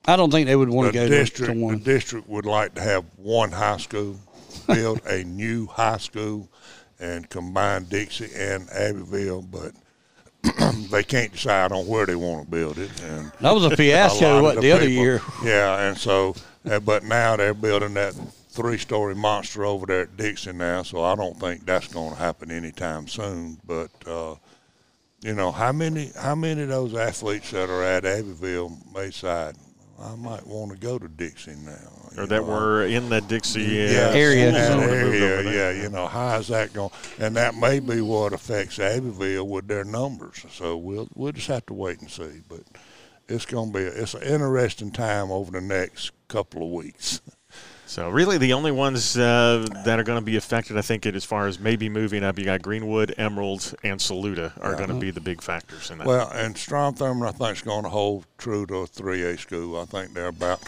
I don't think they would want the to go district, to one. The district would like to have one high school, build a new high school and combine Dixie and Abbeville, but they can't decide on where they want to build it. And that was a fiasco. what the, the other year? Yeah, and so, uh, but now they're building that three-story monster over there at Dixie now. So I don't think that's going to happen anytime soon. But uh, you know, how many how many of those athletes that are at Abbeville may decide I might want to go to Dixie now or that know, were in the Dixie yeah, uh, area. area, yeah. Yeah, you know, how is that going? And that may be what affects Abbeville with their numbers. So we'll we'll just have to wait and see. But it's going to be a, it's an interesting time over the next couple of weeks. So really, the only ones uh, that are going to be affected, I think, it, as far as maybe moving up, you got Greenwood, Emerald, and Saluda are yeah. going to be the big factors in that. Well, and Strom Thurmond, I think, is going to hold true to a 3A school. I think they're about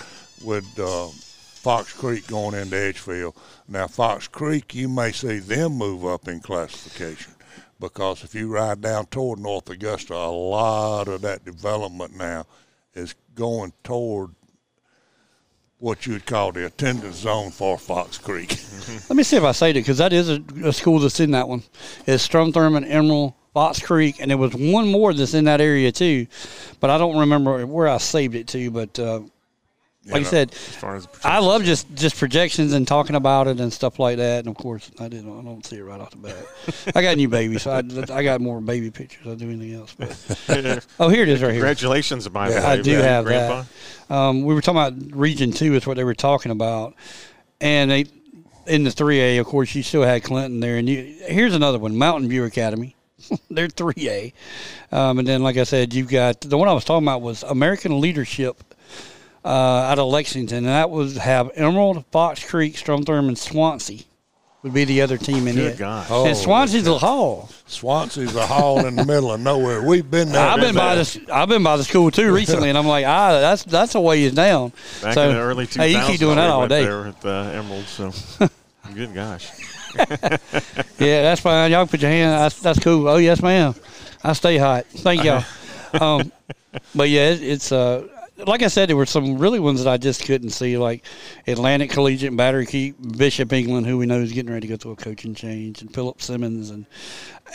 with uh, Fox Creek going into Edgefield. Now, Fox Creek, you may see them move up in classification because if you ride down toward North Augusta, a lot of that development now is going toward what you would call the attendance zone for Fox Creek. Let me see if I say it because that is a, a, school that's in that one. It's Strom Thurmond, Emerald, Fox Creek, and there was one more that's in that area too, but I don't remember where I saved it to. But uh, like you said, I love just just projections and talking about it and stuff like that. And of course, I didn't. I don't see it right off the bat. I got a new baby, so I, I got more baby pictures. I do anything else. But. oh, here it is, right here. Congratulations, by yeah, I do have Grandpa. that. Um, we were talking about Region Two. Is what they were talking about, and they in the three A. Of course, you still had Clinton there, and you, here's another one: Mountain View Academy. They're three A, um, and then like I said, you've got the one I was talking about was American Leadership uh, out of Lexington, and that would have Emerald, Fox Creek, Strom Thurmond, Swansea would be the other team in Good it. God. Oh, and Swansea's a hall. Swansea's a hall in the middle of nowhere. We've been there. I've been by the I've been by the school too recently, and I'm like, ah, that's that's a ways down. Back so, in the early 2000s, hey, you keep doing that all day. There at uh, Emerald, so good gosh. yeah, that's fine. Y'all put your hand. That's, that's cool. Oh yes, ma'am. I stay hot. Thank y'all. um, but yeah, it, it's uh, like I said, there were some really ones that I just couldn't see, like Atlantic Collegiate, Battery Creek, Bishop England, who we know is getting ready to go through a coaching change, and Philip Simmons, and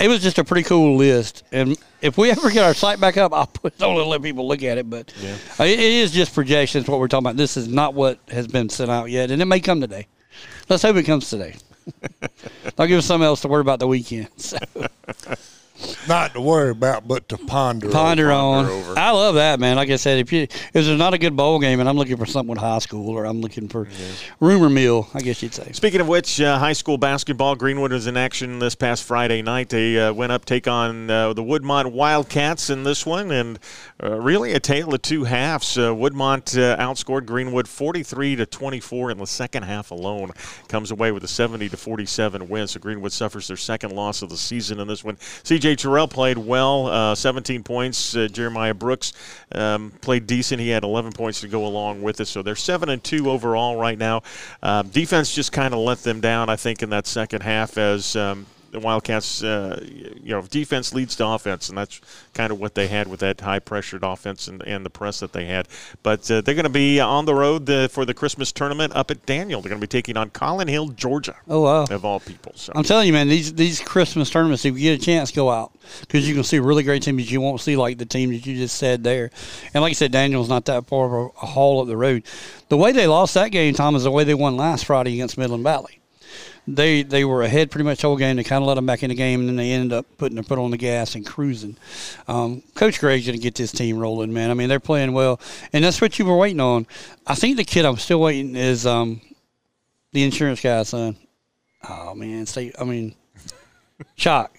it was just a pretty cool list. And if we ever get our site back up, I'll put and let people look at it. But Yeah. uh, it, it is just projections. What we're talking about. This is not what has been sent out yet, and it may come today. Let's hope it comes today. I'll give us something else to worry about the weekend. So. Not to worry about, but to ponder. ponder on. Ponder over. I love that, man. Like I said, if you if there's not a good bowl game and I'm looking for something with high school or I'm looking for rumor mill, I guess you'd say. Speaking of which, uh, high school basketball, Greenwood was in action this past Friday night. They uh, went up take on uh, the Woodmont Wildcats in this one, and uh, really a tale of two halves. Uh, Woodmont uh, outscored Greenwood 43 to 24 in the second half alone. Comes away with a 70 to 47 win. So Greenwood suffers their second loss of the season in this one. C.J. Terrell played well, uh, 17 points. Uh, Jeremiah Brooks um, played decent. He had 11 points to go along with it. So they're seven and two overall right now. Um, defense just kind of let them down, I think, in that second half as. Um, the Wildcats, uh, you know, defense leads to offense, and that's kind of what they had with that high-pressured offense and, and the press that they had. But uh, they're going to be on the road uh, for the Christmas tournament up at Daniel. They're going to be taking on Collins Hill, Georgia, Oh wow. of all people. So I'm telling you, man, these these Christmas tournaments, if you get a chance, go out because you can see really great teams. You won't see like the team that you just said there. And like I said, Daniel's not that far of a, a haul up the road. The way they lost that game, Tom, is the way they won last Friday against Midland Valley. They they were ahead pretty much the whole game. They kind of let them back in the game, and then they ended up putting their foot on the gas and cruising. Um, Coach Greg's going to get this team rolling, man. I mean, they're playing well, and that's what you were waiting on. I think the kid I'm still waiting is um, the insurance guy's son. Oh man. I mean, shock.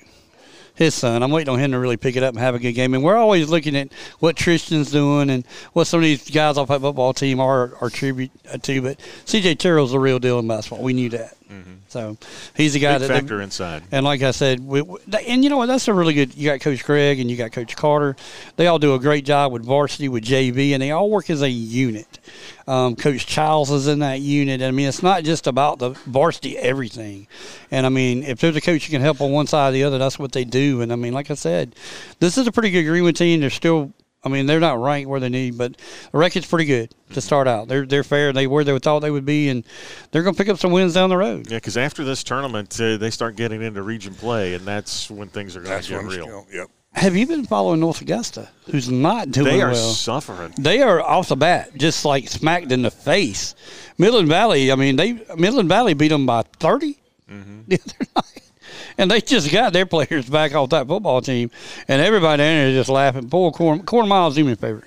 His son. I'm waiting on him to really pick it up and have a good game. And we're always looking at what Tristan's doing and what some of these guys off that football team are are tribute to. But CJ Terrell's the real deal in basketball. We knew that. So he's the guy big that they- factor inside. and like I said, we, and you know what? That's a really good. You got Coach Craig and you got Coach Carter. They all do a great job with varsity, with JV, and they all work as a unit. Um, Coach Childs is in that unit. I mean, it's not just about the varsity everything. And I mean, if there's a coach who can help on one side or the other, that's what they do. And I mean, like I said, this is a pretty good Greenwood team. They're still. I mean, they're not ranked where they need, but the record's pretty good to start out. They're they're fair. They where they thought they would be, and they're going to pick up some wins down the road. Yeah, because after this tournament, uh, they start getting into region play, and that's when things are going to get real. going- Yep. Have you been following North Augusta, who's not doing They are well? suffering. they are off the bat just like smacked in the face. Midland Valley, I mean, they Midland Valley beat them by 30 the other night, and they just got their players back off that football team, and everybody in there is just laughing. Poor Corn, Corn Miles, do me a favor.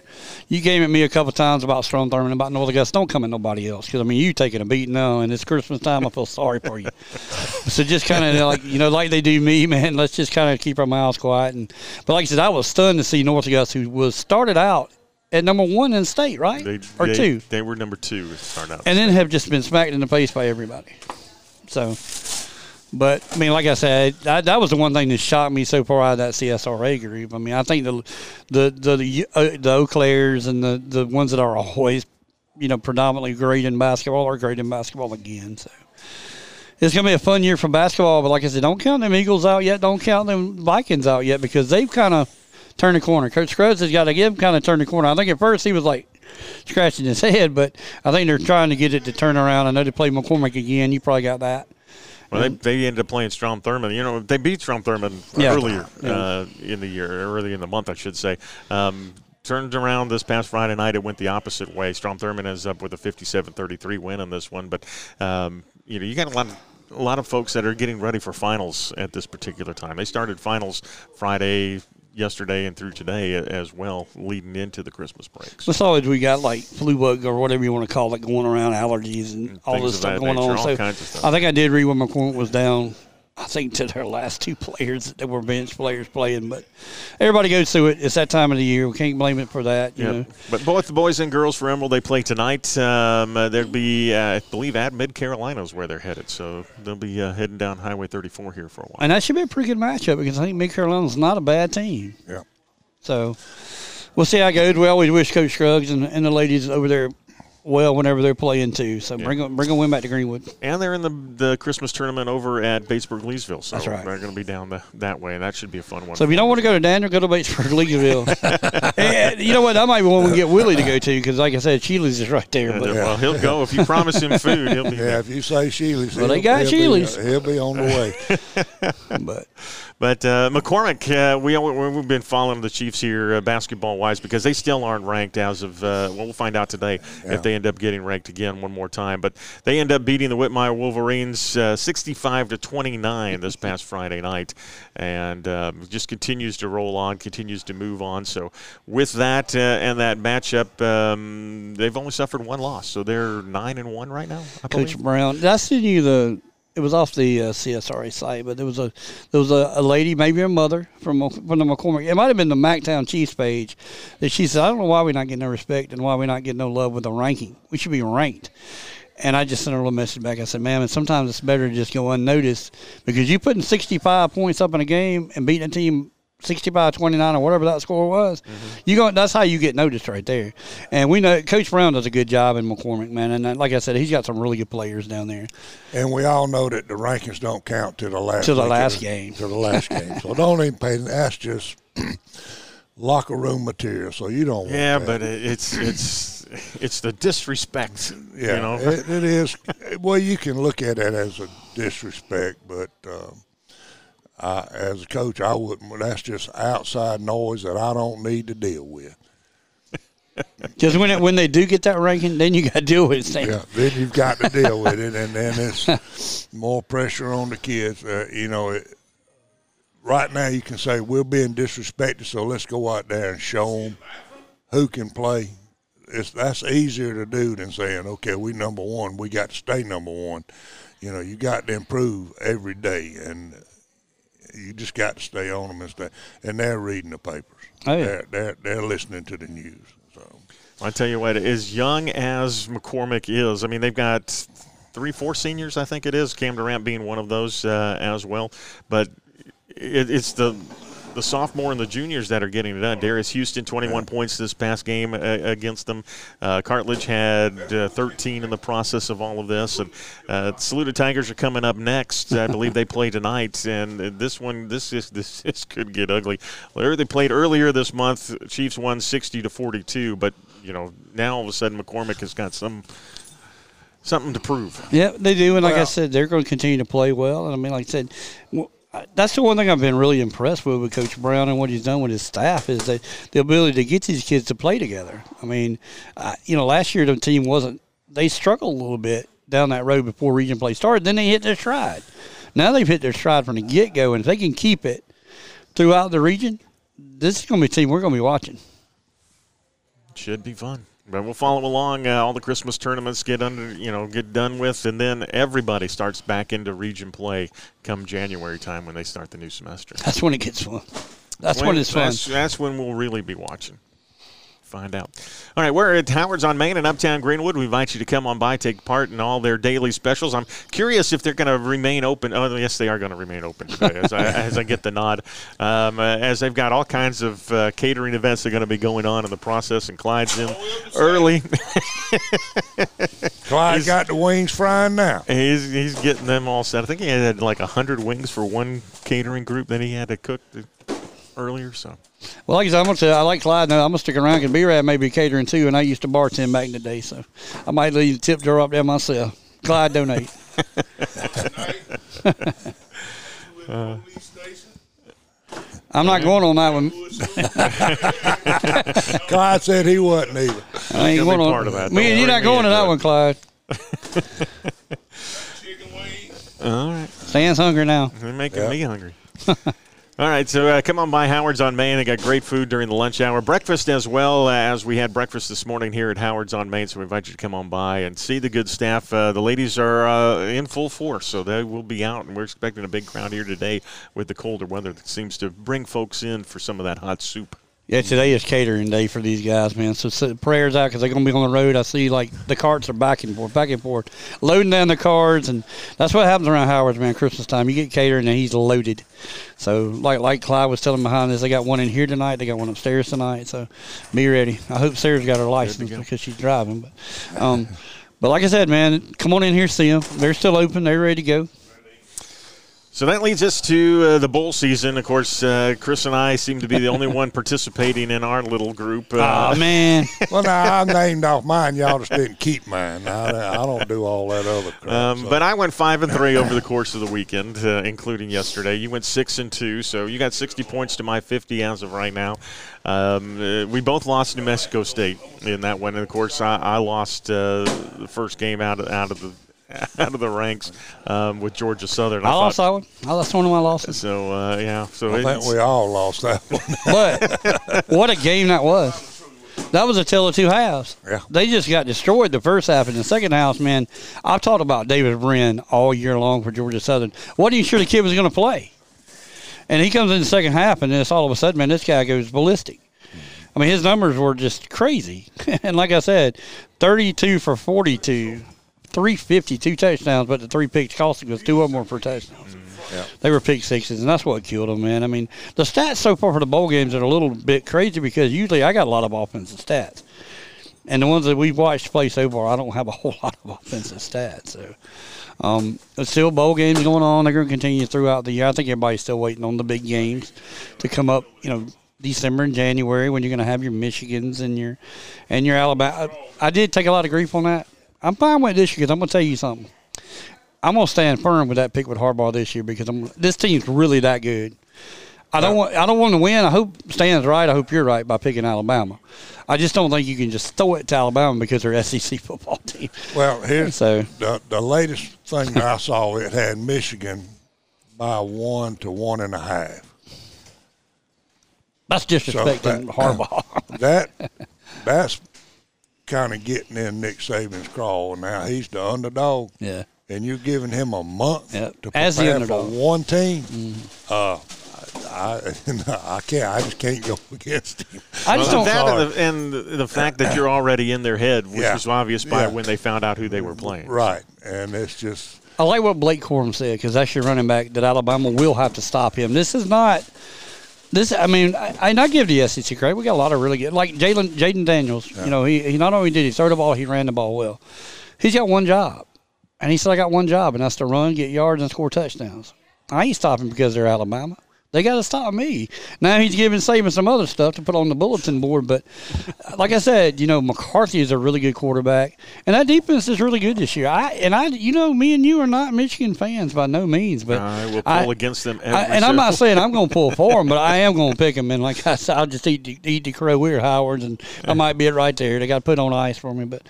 You came at me a couple times about Strom Thurmond, about North Augusta. Don't come at nobody else because I mean, you taking a beating now, and it's Christmas time. I feel sorry for you. so just kind of like you know, like they do me, man. Let's just kind of keep our mouths quiet. And but like I said, I was stunned to see North Augusta, who was started out at number one in state, right? They, or they- two, They were number two to start out. and then have just been smacked in the face by everybody. So, but I mean, like I said, that, that was the one thing that shocked me so far out of that CSRA group. I mean, I think the the the the, uh, the Eau Clairs and the the ones that are always, you know, predominantly great in basketball are great in basketball again. So. It's gonna be a fun year for basketball, but like I said, don't count them Eagles out yet. Don't count them Vikings out yet because they've kind of turned the corner. Coach Scruggs has got to give kind of turn the corner. I think at first he was like scratching his head, but I think they're trying to get it to turn around. I know they play McCormick again. You probably got that. Well, they, they ended up playing Strom Thurmond. You know, they beat Strom Thurmond Yeah. earlier Yeah. uh, in the year, early in the month, I should say. Um, turned around this past Friday night. It went the opposite way. Strom Thurmond ends up with a 57-33 win on this one. But um, you know, you got a lot. Of, a lot of folks that are getting ready for finals at this particular time. They started finals Friday, yesterday, and through today as well, leading into the Christmas breaks. That's always we got like flu bug or whatever you want to call it going around, allergies and all this stuff going nature, on. So kinds of stuff. I think I did read when McCormick was down. I think to their last two players that were bench players playing, but everybody goes through it. It's that time of the year. We can't blame it for that. You Yeah, know. but both the boys and girls for Emerald they play tonight. Um, uh, they'll be, uh, I believe, at Mid Carolina is where they're headed. So they'll be uh, heading down Highway 34 here for a while. And that should be a pretty good matchup because I think Mid Carolina's not a bad team. Yeah. So we'll see how it goes. We always wish Coach Scruggs and, and the ladies over there at well whenever they're playing too. So bring a, bring a win back to Greenwood. And they're in the the Christmas tournament over at Batesburg Leesville. So That's right. they're going to be down the, that way, and that should be a fun one. So if you don't want to go to Daniel, go to Batesburg, Leesville. you know what? That might be one we can get Willie to go to because, like I said, Chili's is right there. Yeah, But Well, he'll go if you promise him food. He'll be Yeah, there. if you say Sheely's, Well, they he'll- got he'll be- Sheely's. He'll be on the way. but But uh, McCormick, uh, we we've been following the Chiefs here uh, basketball wise because they still aren't ranked as of uh, well, we'll find out today Yeah. if they end up getting ranked again one more time. But they end up beating the Whitmire Wolverines uh, 65 to 29 this past Friday night, and um, just continues to roll on, continues to move on. So with that uh, and that matchup, um, they've only suffered one loss, so they're nine and one right now. I Coach believe. Brown, did I send you the? It was off the uh, CSRA site, but there was a there was a, a lady, maybe her mother from from the McCormick. It might have been the MacTown Chiefs page that she said, "I don't know why we're not getting no respect and why we're not getting no love with the ranking. We should be ranked." And I just sent her a little message back. I said, "Ma'am, and sometimes it's better to just go unnoticed because you putting 65 points up in a game and beating a team 65 29 or whatever that score was, you go. That's how you get noticed right there. And we know Coach Brown does a good job in McCormick, man. And uh, like I said, he's got some really good players down there. And we all know that the rankings don't count to the last To the last of game. To the last game. So don't even pay. That's just locker room material. So you don't. Want Yeah, that. but it's it's it's the disrespect. Yeah, you know. it, it is. Well, you can look at it as a disrespect, but um, I, as a coach, I wouldn't. That's just outside noise that I don't need to deal with. Because when it, when they do get that ranking, then you got to deal with it. Sam. Yeah, then you've got to deal with it, and then it's more pressure on the kids. Uh, you know, it, right now you can say we're being disrespected, so let's go out there and show them who can play. It's that's easier to do than saying, okay, we number one, we got to stay number one. You know, you got to improve every day, and you just got to stay on them and stay. And they're reading the papers. Oh, yeah. They're, they're they're listening to the news. So. I tell you what, as young as McCormick is, I mean, they've got three, four seniors, I think it is. Cam Durant being one of those uh, as well. But it, it's the the sophomore and the juniors that are getting it done. Darius Houston, 21 points this past game uh, against them. Uh, Cartledge had uh, 13 in the process of all of this. And uh, Saluda Tigers are coming up next. I believe they play tonight. And this one, this is this, this could get ugly. Well, They played earlier this month. Chiefs won 60 to 42. But you know now all of a sudden McCormick has got some something to prove. Yeah, they do, and like I said, they're going to continue to play well. And I mean, like I said, w- that's the one thing I've been really impressed with with Coach Brown and what he's done with his staff is that the ability to get these kids to play together. I mean, uh, you know, last year the team wasn't they struggled a little bit down that road before region play started. Then they hit their stride. Now they've hit their stride from the get go, and if they can keep it throughout the region, this is going to be a team we're going to be watching. Should be fun. But we'll follow along. Uh, all the Christmas tournaments get under, you know, get done with, and then everybody starts back into region play come January time when they start the new semester. That's when it gets fun. That's when, it's fun. That's, that's when we'll really be watching. Find out. All right, we're at Howard's on Main in Uptown Greenwood. We invite you to come on by, take part in all their daily specials. I'm curious if they're going to remain open. Oh, yes, they are going to remain open today, as, I, as I get the nod. Um, uh, as they've got all kinds of uh, catering events that are going to be going on in the process, and Clyde's in early. Clyde He's- got the wings frying now. he's he's getting them all set. I think he had like hundred wings for one catering group that he had to cook the, earlier. So. Well, like I said, I'm gonna say I like Clyde. Now I'm gonna stick around because B-Rad may be catering too, and I used to bartend back in the day, so I might leave the tip jar up there myself. Clyde donate. I'm not going on that one. Clyde said he wasn't either. I ain't Gonna on. that. Me Don't you're not going to that it. one, Clyde. Chicken wings. All right. Stan's hungry now. They're making Yeah. me hungry. All right, so uh, come on by Howard's on Main. They got great food during the lunch hour, breakfast as well uh, as we had breakfast this morning here at Howard's on Main. So we invite you to come on by and see the good staff. Uh, the ladies are uh, in full force, so they will be out, and we're expecting a big crowd here today with the colder weather that seems to bring folks in for some of that hot soup. Yeah, today is catering day for these guys, man. So, so prayers out because they're going to be on the road. I see like the carts are back and forth, back and forth, loading down the cars, and that's what happens around Howard's, man. Christmas time, you get catering and he's loaded. So, like like Clyde was telling behind this, they got one in here tonight, they got one upstairs tonight. So, be ready. I hope Sarah's got her license because she's driving. But, um, but like I said, man, come on in here, see them. They're still open. They're ready to go. So that leads us to uh, the bowl season. Of course, uh, Chris and I seem to be the only one participating in our little group. Uh, Oh man, Well, now I named off mine. Y'all just didn't keep mine. I, I don't do all that other crap. Um, so. but I went five and three over the course of the weekend, uh, including yesterday. You went six and two, so you got 60 points to my 50 as of right now. Um, uh, we both lost New Mexico State in that one, and of course, I, I lost uh, the first game out of out of the out of the ranks um, with Georgia Southern. I lost thought- that one. I lost one of my losses. So uh, yeah, so I think we all lost that one. But what a game that was. That was a tale of two halves. Yeah. They just got destroyed the first half. and the second half, man, I've talked about Davis Brin all year long for Georgia Southern. What are you sure the kid was going to play. And he comes in the second half, and then it's all of a sudden, man, this guy goes ballistic. I mean, his numbers were just crazy. and like I said, 32 for 42, 350, two touchdowns, but the three picks cost because two of them were for touchdowns. Yeah. They were pick sixes, and that's what killed them, man. I mean, the stats so far for the bowl games are a little bit crazy because usually I got a lot of offensive stats. And the ones that we've watched play so far, I don't have a whole lot of offensive stats. So, um, there's still bowl games going on. They're going to continue throughout the year. I think everybody's still waiting on the big games to come up. You know, December and January when you're going to have your Michigans and your and your Alabama. I did take a lot of grief on that. I'm fine with this year because I'm going to tell you something. I'm going to stand firm with that pick with Harbaugh this year because I'm, this team's really that good. I don't want I don't want to win. I hope Stan's right. I hope you're right by picking Alabama. I just don't think you can just throw it to Alabama because they're SEC football team. Well, here's So the the latest thing that I saw. It had Michigan by one to one and a half. that's disrespecting that- Harbaugh. That that's kind of getting in Nick Saban's crawl. Now he's the underdog, yeah. and you're giving him a month Yep. to As the prepare for one team. Uh, I, I can't. I just can't go against him. I just Well, don't. that and the, and the- the fact that you're already in their head, which Yeah. was obvious by Yeah. when they found out who they were playing. Right, and it's just I like what Blake Corum said because that's your running back that Alabama will have to stop him. This is not. This, I mean, I, and I give the SEC credit. We got a lot of really good, like Jalen, Jayden Daniels. You know, he, he not only did he throw the ball, he ran the ball well. He's got one job, and he said, "I got one job, and that's to run, get yards, and score touchdowns." I ain't stopping because they're Alabama. They got to stop me. Now he's giving Saban some other stuff to put on the bulletin board, but like I said, you know McCarthy is a really good quarterback, and that defense is really good this year. I and I, you know, me and you are not Michigan fans by no means, but I will pull I- against them every I, and I'm not saying I'm going to pull for them, but I am going to pick them. And like I said, I'll just eat the, eat the crow. We're Howard's, and I might be it right there. They got to put on ice for me, but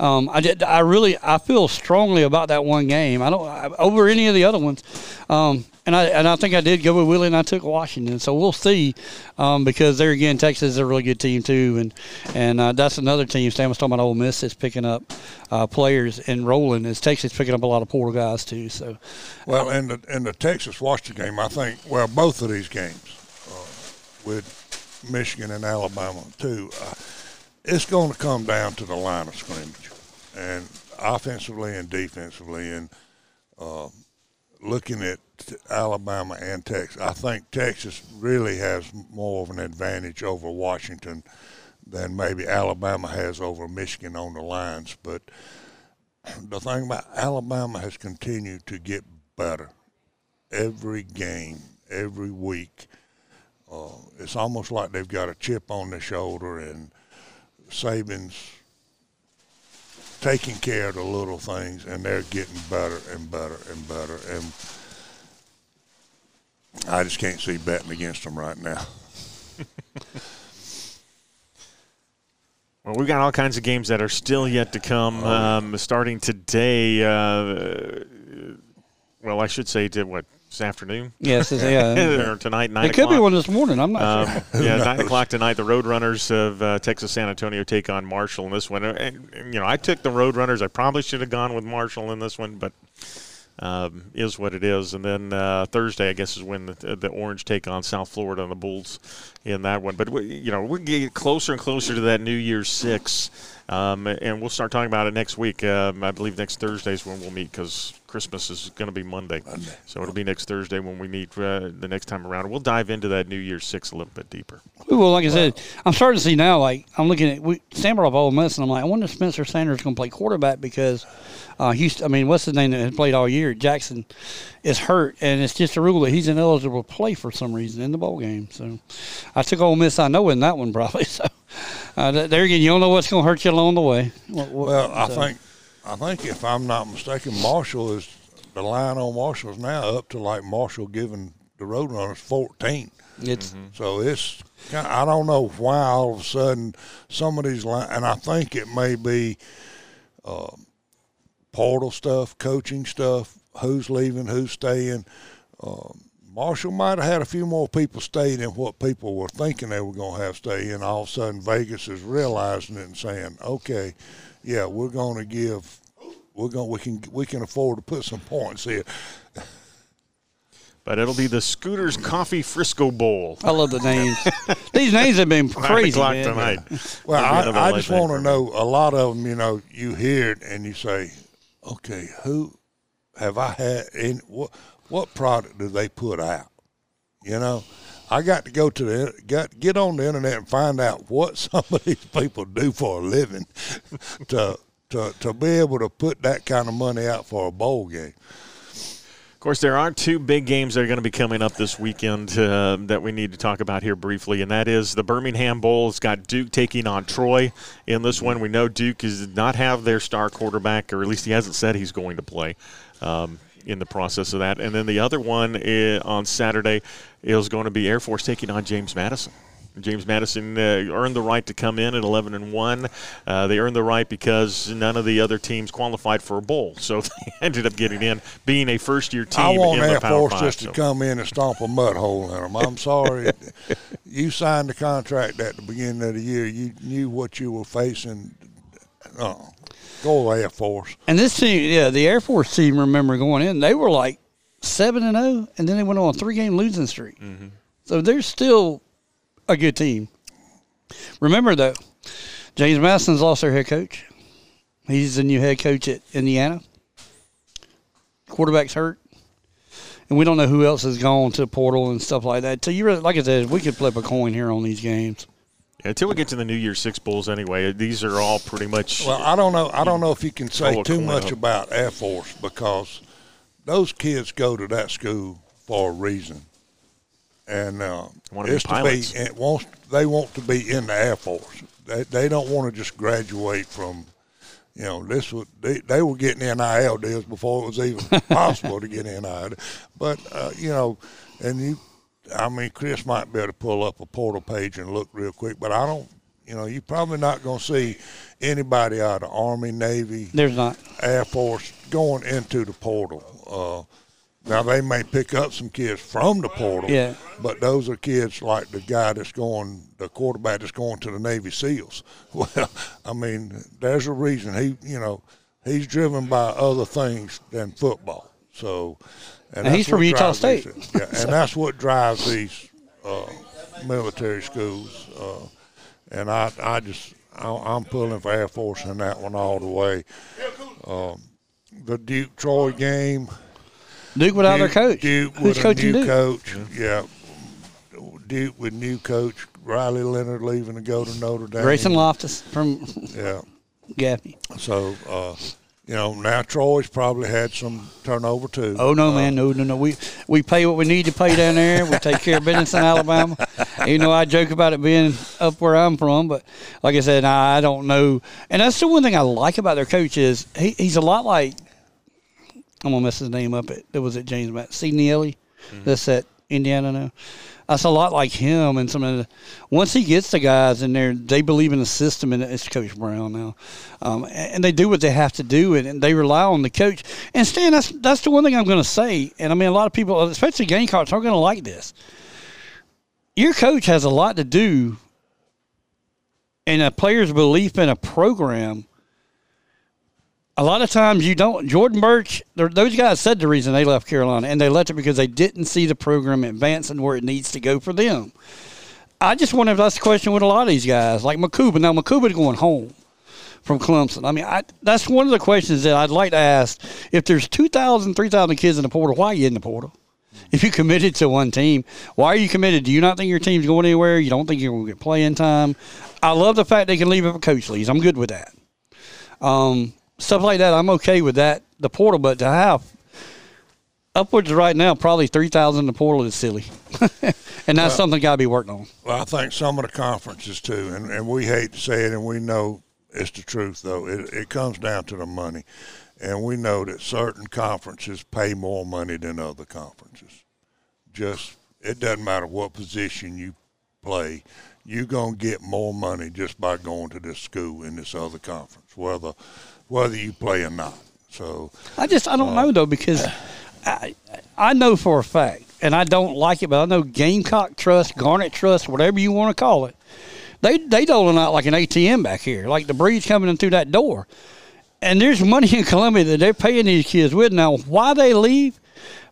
um, I just, I really I feel strongly about that one game. I don't I, over any of the other ones. Um, and I and I think I did go with Willie, and I took Washington. So we'll see, um, because there again, Texas is a really good team too, and and uh, that's another team. Stan was talking about Ole Miss is picking up uh, players and rolling. Is Texas picking up a lot of poor guys too? So well in the in the Texas Washington game. I think well both of these games uh, with Michigan and Alabama too. Uh, it's going to come down to the line of scrimmage, and offensively and defensively, and uh, looking at Alabama and Texas, I think Texas really has more of an advantage over Washington than maybe Alabama has over Michigan on the lines. But the thing about Alabama has continued to get better every game, every week. Uh, it's almost like they've got a chip on their shoulder, and Saban's taking care of the little things, and they're getting better and better and better. And I just can't see betting against them right now. Well, we've got all kinds of games that are still yet to come. Um, starting today, uh, well, I should say, to what this afternoon yes, it's- yeah. or tonight, nine It could be one this morning. I'm not Um, sure. yeah, nine o'clock tonight. The Roadrunners of uh, Texas San Antonio take on Marshall in this one. And, and, you know, I took the Roadrunners. I probably should have gone with Marshall in this one, but um, is what it is. And then uh, Thursday, I guess, is when the, the Orange take on South Florida and the Bulls in that one. But we, you know, we're getting closer and closer to that New Year's Six, um, and we'll start talking about it next week. Um, I believe next Thursday is when we'll meet because Christmas is going to be Monday. Monday. So it'll be next Thursday when we meet uh, the next time around. We'll dive into that New Year's Six a little bit deeper. Well, like I said, I'm starting to see now. Like I'm looking at we Stanford of Ole Miss, and I'm like, I wonder if Spencer Sanders is going to play quarterback because uh, Houston. I mean, what's his name that has played all year? Jackson is hurt, and it's just a rule that he's ineligible to play for some reason in the bowl game. So I took Ole Miss. I know in that one probably. So uh, there again, you don't know what's going to hurt you along the way. What, what, well, I think I think if I'm not mistaken, Marshall is the line on Marshall is now up to like Marshall giving the Roadrunners 14. It's mm-hmm. so it's I don't know why all of a sudden some of these line, and I think it may be. Uh, portal stuff, coaching stuff, who's leaving, who's staying. Um, Marshall might have had a few more people stay than what people were thinking they were going to have stay, and all of a sudden Vegas is realizing it and saying, "Okay, yeah, we're going to give, we're going, we can, we can afford to put some points here." But it'll be the Scooters Coffee Frisco Bowl. I love the names. These names have been crazy, man. tonight. Well, I, I just want to know a lot of them. You know, you hear it and you say, okay, who have I had in what what product do they put out? You know, I got to go to the got get on the internet and find out what some of these people do for a living to to to be able to put that kind of money out for a bowl game. Of course, there are two big games that are going to be coming up this weekend uh, that we need to talk about here briefly, and that is the Birmingham Bowl. It's got Duke taking on Troy in this one. We know Duke does not have their star quarterback, or at least he hasn't said he's going to play. Um, in the process of that, and then the other one is, eh, on Saturday is going to be Air Force taking on James Madison. James Madison uh, earned the right to come in at 11 and one. Uh, they earned the right because none of the other teams qualified for a bowl, so they ended up getting in, being a first-year team. I want Air Force five, just so. to come in and stomp a mud hole in them. I'm sorry, you signed the contract at the beginning of the year. You knew what you were facing. Uh, go Air Force. And this team, yeah, the Air Force team. Remember going in, they were like seven and zero, oh, and then they went on a three-game losing streak. Mm-hmm. So they're still a good team. Remember though, James Madison's lost their head coach. He's the new head coach at Indiana. Quarterback's hurt, and we don't know who else has gone to portal and stuff like that. So you really, like I said, we could flip a coin here on these games. Until we get to the New Year Six Bowls, anyway, these are all pretty much. Well, I don't know. I don't know if you can say too much up. about Air Force because those kids go to that school for a reason and uh, it's to be it wants they want to be in the Air Force. They they don't want to just graduate from. You know, this was they, they were getting NIL deals before it was even possible to get NIL. But uh, you know, and you, I mean, Chris might be able to pull up a portal page and look real quick, but I don't. You know, you're probably not going to see anybody out of Army, Navy, there's not Air Force going into the portal. Uh, now they may pick up some kids from the portal, yeah. but those are kids like the guy that's going, the quarterback that's going to the Navy SEALs. Well, I mean, there's a reason he, you know, he's driven by other things than football. So, and, and he's from Utah State. These, yeah, and that's what drives these uh, military schools. Uh, and I, I just, I, am pulling for Air Force in that one all the way. Um, the Duke Troy game. Duke without Duke, their coach. Duke Who's with coaching a new Duke? coach. Yeah. Duke with new coach Riley Leonard leaving to go to Notre Dame. Grayson Loftis from yeah Gaffney. So uh, you know now Troy's probably had some turnover too. Oh no, uh, man, no, no, no. We we pay what we need to pay down there. We take care of business in Alabama. You know, I joke about it being up where I'm from, but like I said, I don't know. And that's the one thing I like about their coach is he, he's a lot like I'm gonna mess his name up. It, it was at James Matt Cignetti. Mm-hmm. That's at Indiana now. That's a lot like him and some of the. Once he gets the guys in there, they believe in the system, and it's Coach Brown now, um, and they do what they have to do, and, they rely on the coach. And Stan, that's that's the one thing I'm going to say, and I mean a lot of people, especially Gamecocks, aren't going to like this. Your coach has a lot to do in a player's belief in a program a lot of times you don't. Jordan they're- those guys said the reason they left Carolina, and they left it because they didn't see the program advancing where it needs to go for them. I just wonder if that's the question with a lot of these guys, like Makuba. Now Makuba's going home from Clemson. I mean, I, that's one of the questions that I'd like to ask. If there's 2,000, 3,000 kids in the portal, why are you in the portal? If you committed to one team, why are you committed? Do you not think your team's going anywhere? You don't think you're going to get playing time? I love the fact they can leave if a coach leaves. I'm good with that. Um, stuff like that, I'm okay with that. The portal, but to have upwards right now, probably 3,000 in the portal is silly. and that's something got to be worked on. Well, I think some of the conferences too, and, and we hate to say it, and we know it's the truth though. It, it comes down to the money, and we know that certain conferences pay more money than other conferences. Just it doesn't matter what position you play, you're gonna get more money just by going to this school in this other conference, whether whether you play or not. So I just I don't uh, know though because I I know for a fact, and I don't like it, but I know Gamecock Trust, Garnet Trust, whatever you want to call it, they they doling out like an ATM back here, like the breeze coming in through that door, and there's money in Columbia that they're paying these kids with. Now, why they leave?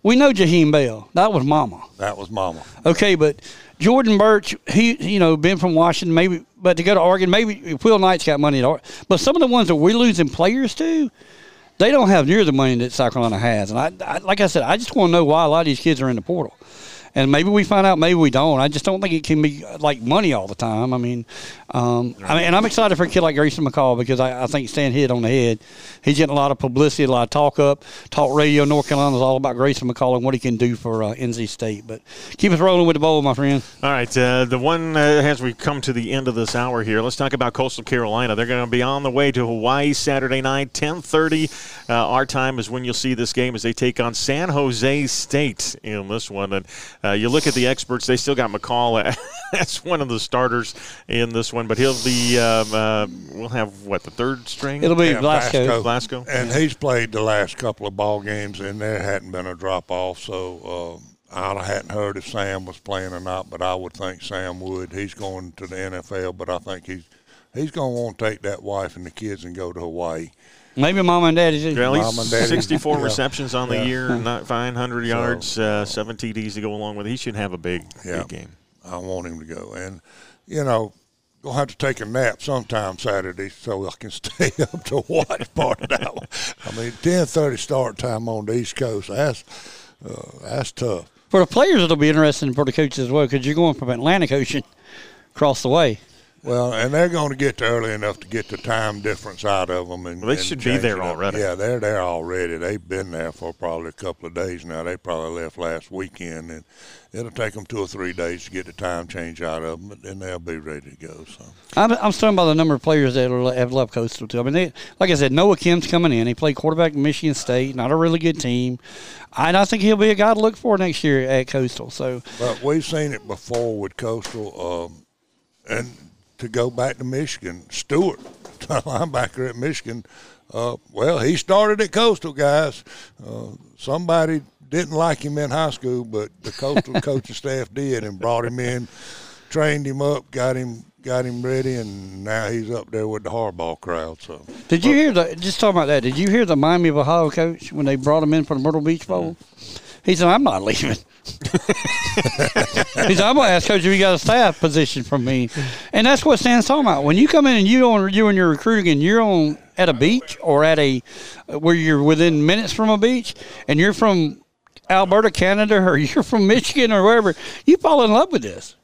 We know Jaheim Bell. That was Mama. that was Mama. Okay, but Jordan Burch, he you know been from Washington, maybe, but to go to Oregon, maybe Will Knight's got money. At Oregon. But some of the ones that we're losing players to, they don't have near the money that South Carolina has. And I, I like I said, I just want to know why a lot of these kids are in the portal. And maybe we find out, maybe we don't. I just don't think it can be like money all the time. I mean, um, I mean, and I'm excited for a kid like Grayson McCall because I, I think Stan hit on the head. He's getting a lot of publicity, a lot of talk up. Talk radio, North Carolina is all about Grayson McCall and what he can do for uh, NC State. But keep us rolling with the bowl, my friend. All right, uh, the one uh, as we come to the end of this hour here, let's talk about Coastal Carolina. They're going to be on the way to Hawaii Saturday night, 10:30. Uh, our time is when you'll see this game as they take on San Jose State in this one. And uh, you look at the experts; they still got McCall as one of the starters in this one, but he'll be. Um, uh, we'll have what the third string. It'll be Yeah, Blasco. Blasco. And he's played the last couple of ball games, and there hadn't been a drop off. So uh, I hadn't heard if Sam was playing or not, but I would think Sam would. He's going to the NFL, but I think he's he's going to want to take that wife and the kids and go to Hawaii. Maybe mom and daddy too. Well, Mom and Daddy. 64 Yeah. receptions on the Yeah. year, not 500 yards, uh, seven TDs to go along with. He should have a big, Yeah. big game. I want him to go, and you know. Gonna have to take a nap sometime Saturday so I can stay up to watch part of that one. I mean, ten thirty start time on the East Coast. That's uh, that's tough. For the players, it'll be interesting for the coaches as well because you're going from Atlantic Ocean across the way. Well, and they're going to get there early enough to get the time difference out of them. And Well, they and should be there already. Yeah, they're there already. They've been there for probably a couple of days now. They probably left last weekend, and it'll take them two or three days to get the time change out of them, but then they'll be ready to go. So I'm, I'm stunned by the number of players that are, have left Coastal too. I mean, they, like I said, Noah Kim's coming in. He played quarterback at Michigan State, not a really good team. And I think he'll be a guy to look for next year at Coastal. So But we've seen it before with Coastal, um, and to go back to Michigan, Stewart, linebacker at Michigan. Uh, well, he started at Coastal, guys. Uh, somebody didn't like him in high school, but the Coastal coaching staff did and brought him in, trained him up, got him got him ready, and now he's up there with the Harbaugh crowd. So did you hear the? Just talking about that. Did you hear the Miami of Ohio coach when they brought him in for the Myrtle Beach Bowl? He said, "I'm not leaving." he said, "I'm going to ask coach if he got a staff position from me," and that's what Stan's talking about. When you come in and you on you and your recruiting and you're on at a beach or at a where you're within minutes from a beach, and you're from Alberta, Canada, or you're from Michigan or wherever, you fall in love with this.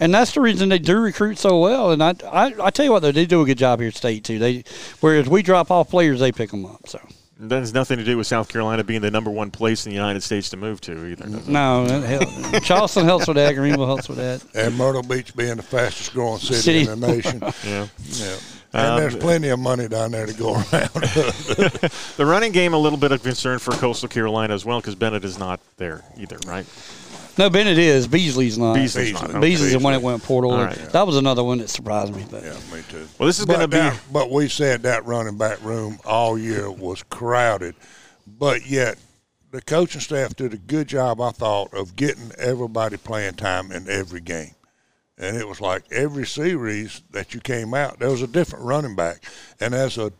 And that's the reason they do recruit so well. And I, I, I tell you what, though, they do a good job here at State too. They, whereas we drop off players, they pick them up. So That has nothing to do with South Carolina being the number one place in the United States to move to either. no, that hel- Charleston helps with that. Greenville helps with that. and Myrtle Beach being the fastest growing city, City. in the nation. Yeah. yeah. And Um, there's plenty of money down there to go around. The running game, a little bit of concern for Coastal Carolina as well, because Bennett is not there either, right? No, Bennett is. Beasley's not. Beasley's not. Beasley. Okay. Beasley's the one that went portal. All right. That was another one that surprised me. But yeah, me too. Well, this is going to be. that- but we said that running back room all year was crowded, but yet the coaching staff did a good job, I thought, of getting everybody playing time in every game. And it was like every series that you came out, there was a different running back. And as a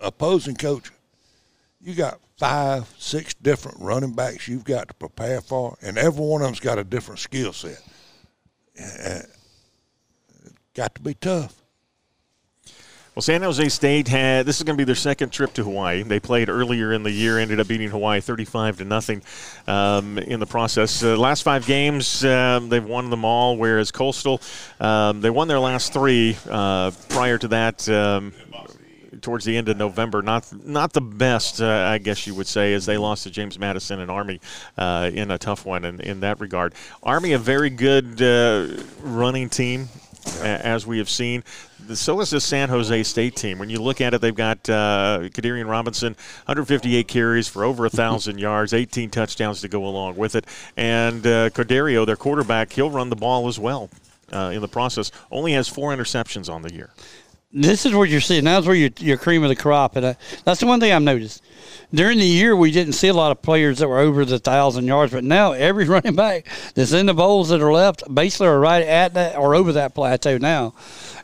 opposing coach you got five, six different running backs you've got to prepare for, and every one of them's got a different skill set. Uh, got to be tough. Well, San Jose State had this is going to be their second trip to Hawaii. They played earlier in the year, ended up beating Hawaii 35 to nothing um, in the process. Uh, last five games, um, they've won them all. Whereas Coastal, um, they won their last three. Uh, prior to that, um, towards the end of November. Not not the best, uh, I guess you would say, as they lost to James Madison and Army uh, in a tough one in, in that regard. Army, a very good uh, running team, as we have seen. So is the San Jose State team. When you look at it, they've got uh, Kadarian Robinson, 158 carries for over 1,000 yards, 18 touchdowns to go along with it. And uh, Cordeiro, their quarterback, he'll run the ball as well uh, in the process. Only has four interceptions on the year this is what you're seeing. That's where you're, you're cream of the crop, and uh, that's the one thing I've noticed. During the year, we didn't see a lot of players that were over the thousand yards, but now every running back that's in the bowls that are left basically are right at that or over that plateau now.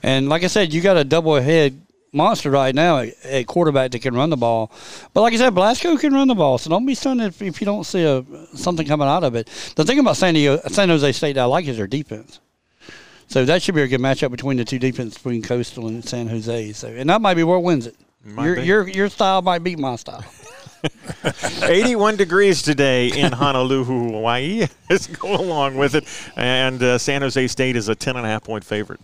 And like I said, you got a double head monster right now at, quarterback that can run the ball. But like I said, Blasco can run the ball, so don't be stunned if, if you don't see a, something coming out of it. The thing about San, Diego, San Jose State that I like is their defense. So that should be a good matchup between the two defenses between Coastal and San Jose. So and that might be what wins it. Your, your your style might beat my style. 81 degrees today in Honolulu, Hawaii. Let's go along with it. And uh, San Jose State is a 10.5 point favorite.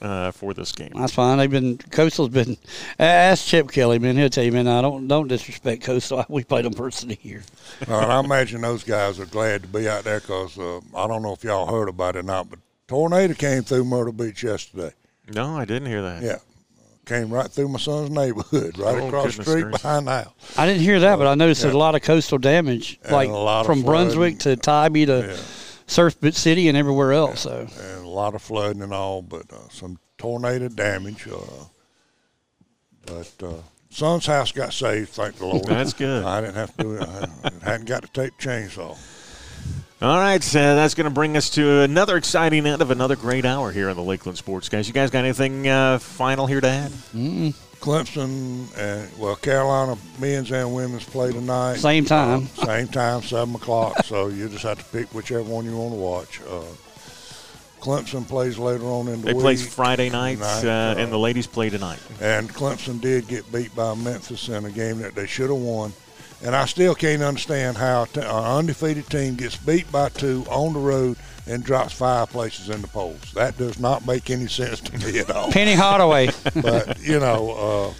Uh, for this game, that's fine. They've been Coastal's been. Ask Chip Kelly, man. He'll tell you, man. I don't don't disrespect Coastal. We played them personally here. Uh, I imagine those guys are glad to be out there because uh, I don't know if y'all heard about it or not, but tornado came through Myrtle Beach yesterday. No, I didn't hear that. Yeah. Came right through my son's neighborhood, right oh, across the street gracious. behind the house. I didn't hear that, but I noticed yeah. there's a lot of coastal damage, and like from Brunswick to Tybee to yeah. Surf City and everywhere else. Yeah. So and a lot of flooding and all, but uh, some tornado damage. Uh, but uh, son's house got saved, thank the Lord. That's good. I didn't have to do it. I hadn't got to take the chainsaw. All right, so that's going to bring us to another exciting end of another great hour here on the Lakelands Sports Guys. You guys got anything uh, final here to add? Mm-mm. Clemson and well, Carolina men's and women's play tonight. Same time. Uh, same time, seven o'clock. so you just have to pick whichever one you want to watch. Uh, Clemson plays later on in the they week. They play Friday night, uh, and the ladies play tonight. And Clemson did get beat by Memphis in a game that they should have won. And I still can't understand how an undefeated team gets beat by two on the road and drops five places in the polls. That does not make any sense to me at all. Penny Hardaway. but, you know,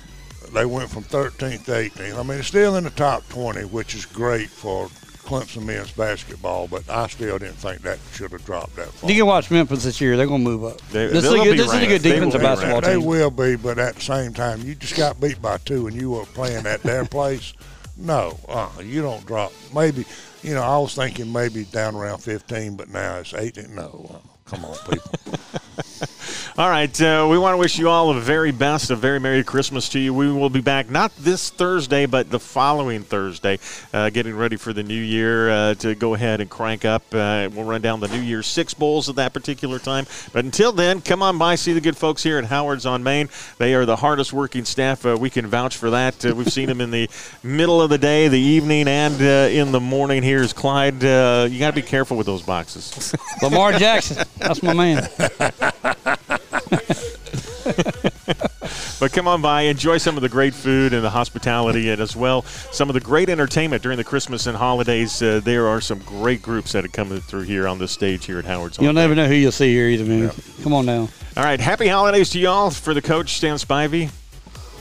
uh, they went from 13th to 18th. I mean, it's still in the top 20, which is great for Clemson men's basketball, but I still didn't think that should have dropped that far. You can watch Memphis this year; they're going to move up. They, this is a good, this is a good defensive basketball they team. They will be, but at the same time, you just got beat by two, and you were playing at their place. No, uh, you don't drop. Maybe, you know, I was thinking maybe down around 15, but now it's 18. No, uh, come on, people. All right. Uh, we want to wish you all the very best. A very Merry Christmas to you. We will be back not this Thursday, but the following Thursday, uh, getting ready for the new year uh, to go ahead and crank up. Uh, we'll run down the New Year's Six Bowls at that particular time. But until then, come on by, see the good folks here at Howard's on Main. They are the hardest working staff. Uh, we can vouch for that. Uh, we've seen them in the middle of the day, the evening, and in the morning. Here's Clyde. you got to be careful with those boxes. Lamar Jackson. That's my man. but come on by, enjoy some of the great food and the hospitality, and as well some of the great entertainment during the Christmas and holidays. Uh, there are some great groups that are coming through here on the stage here at Howard's. You'll never know who you'll see here either, man. Come on now. All right, happy holidays to y'all. For the coach, Stan Spivey.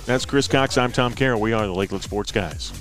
That's Chris Cox. I'm Tom Carroll. We are the Lakelands Sports Guys.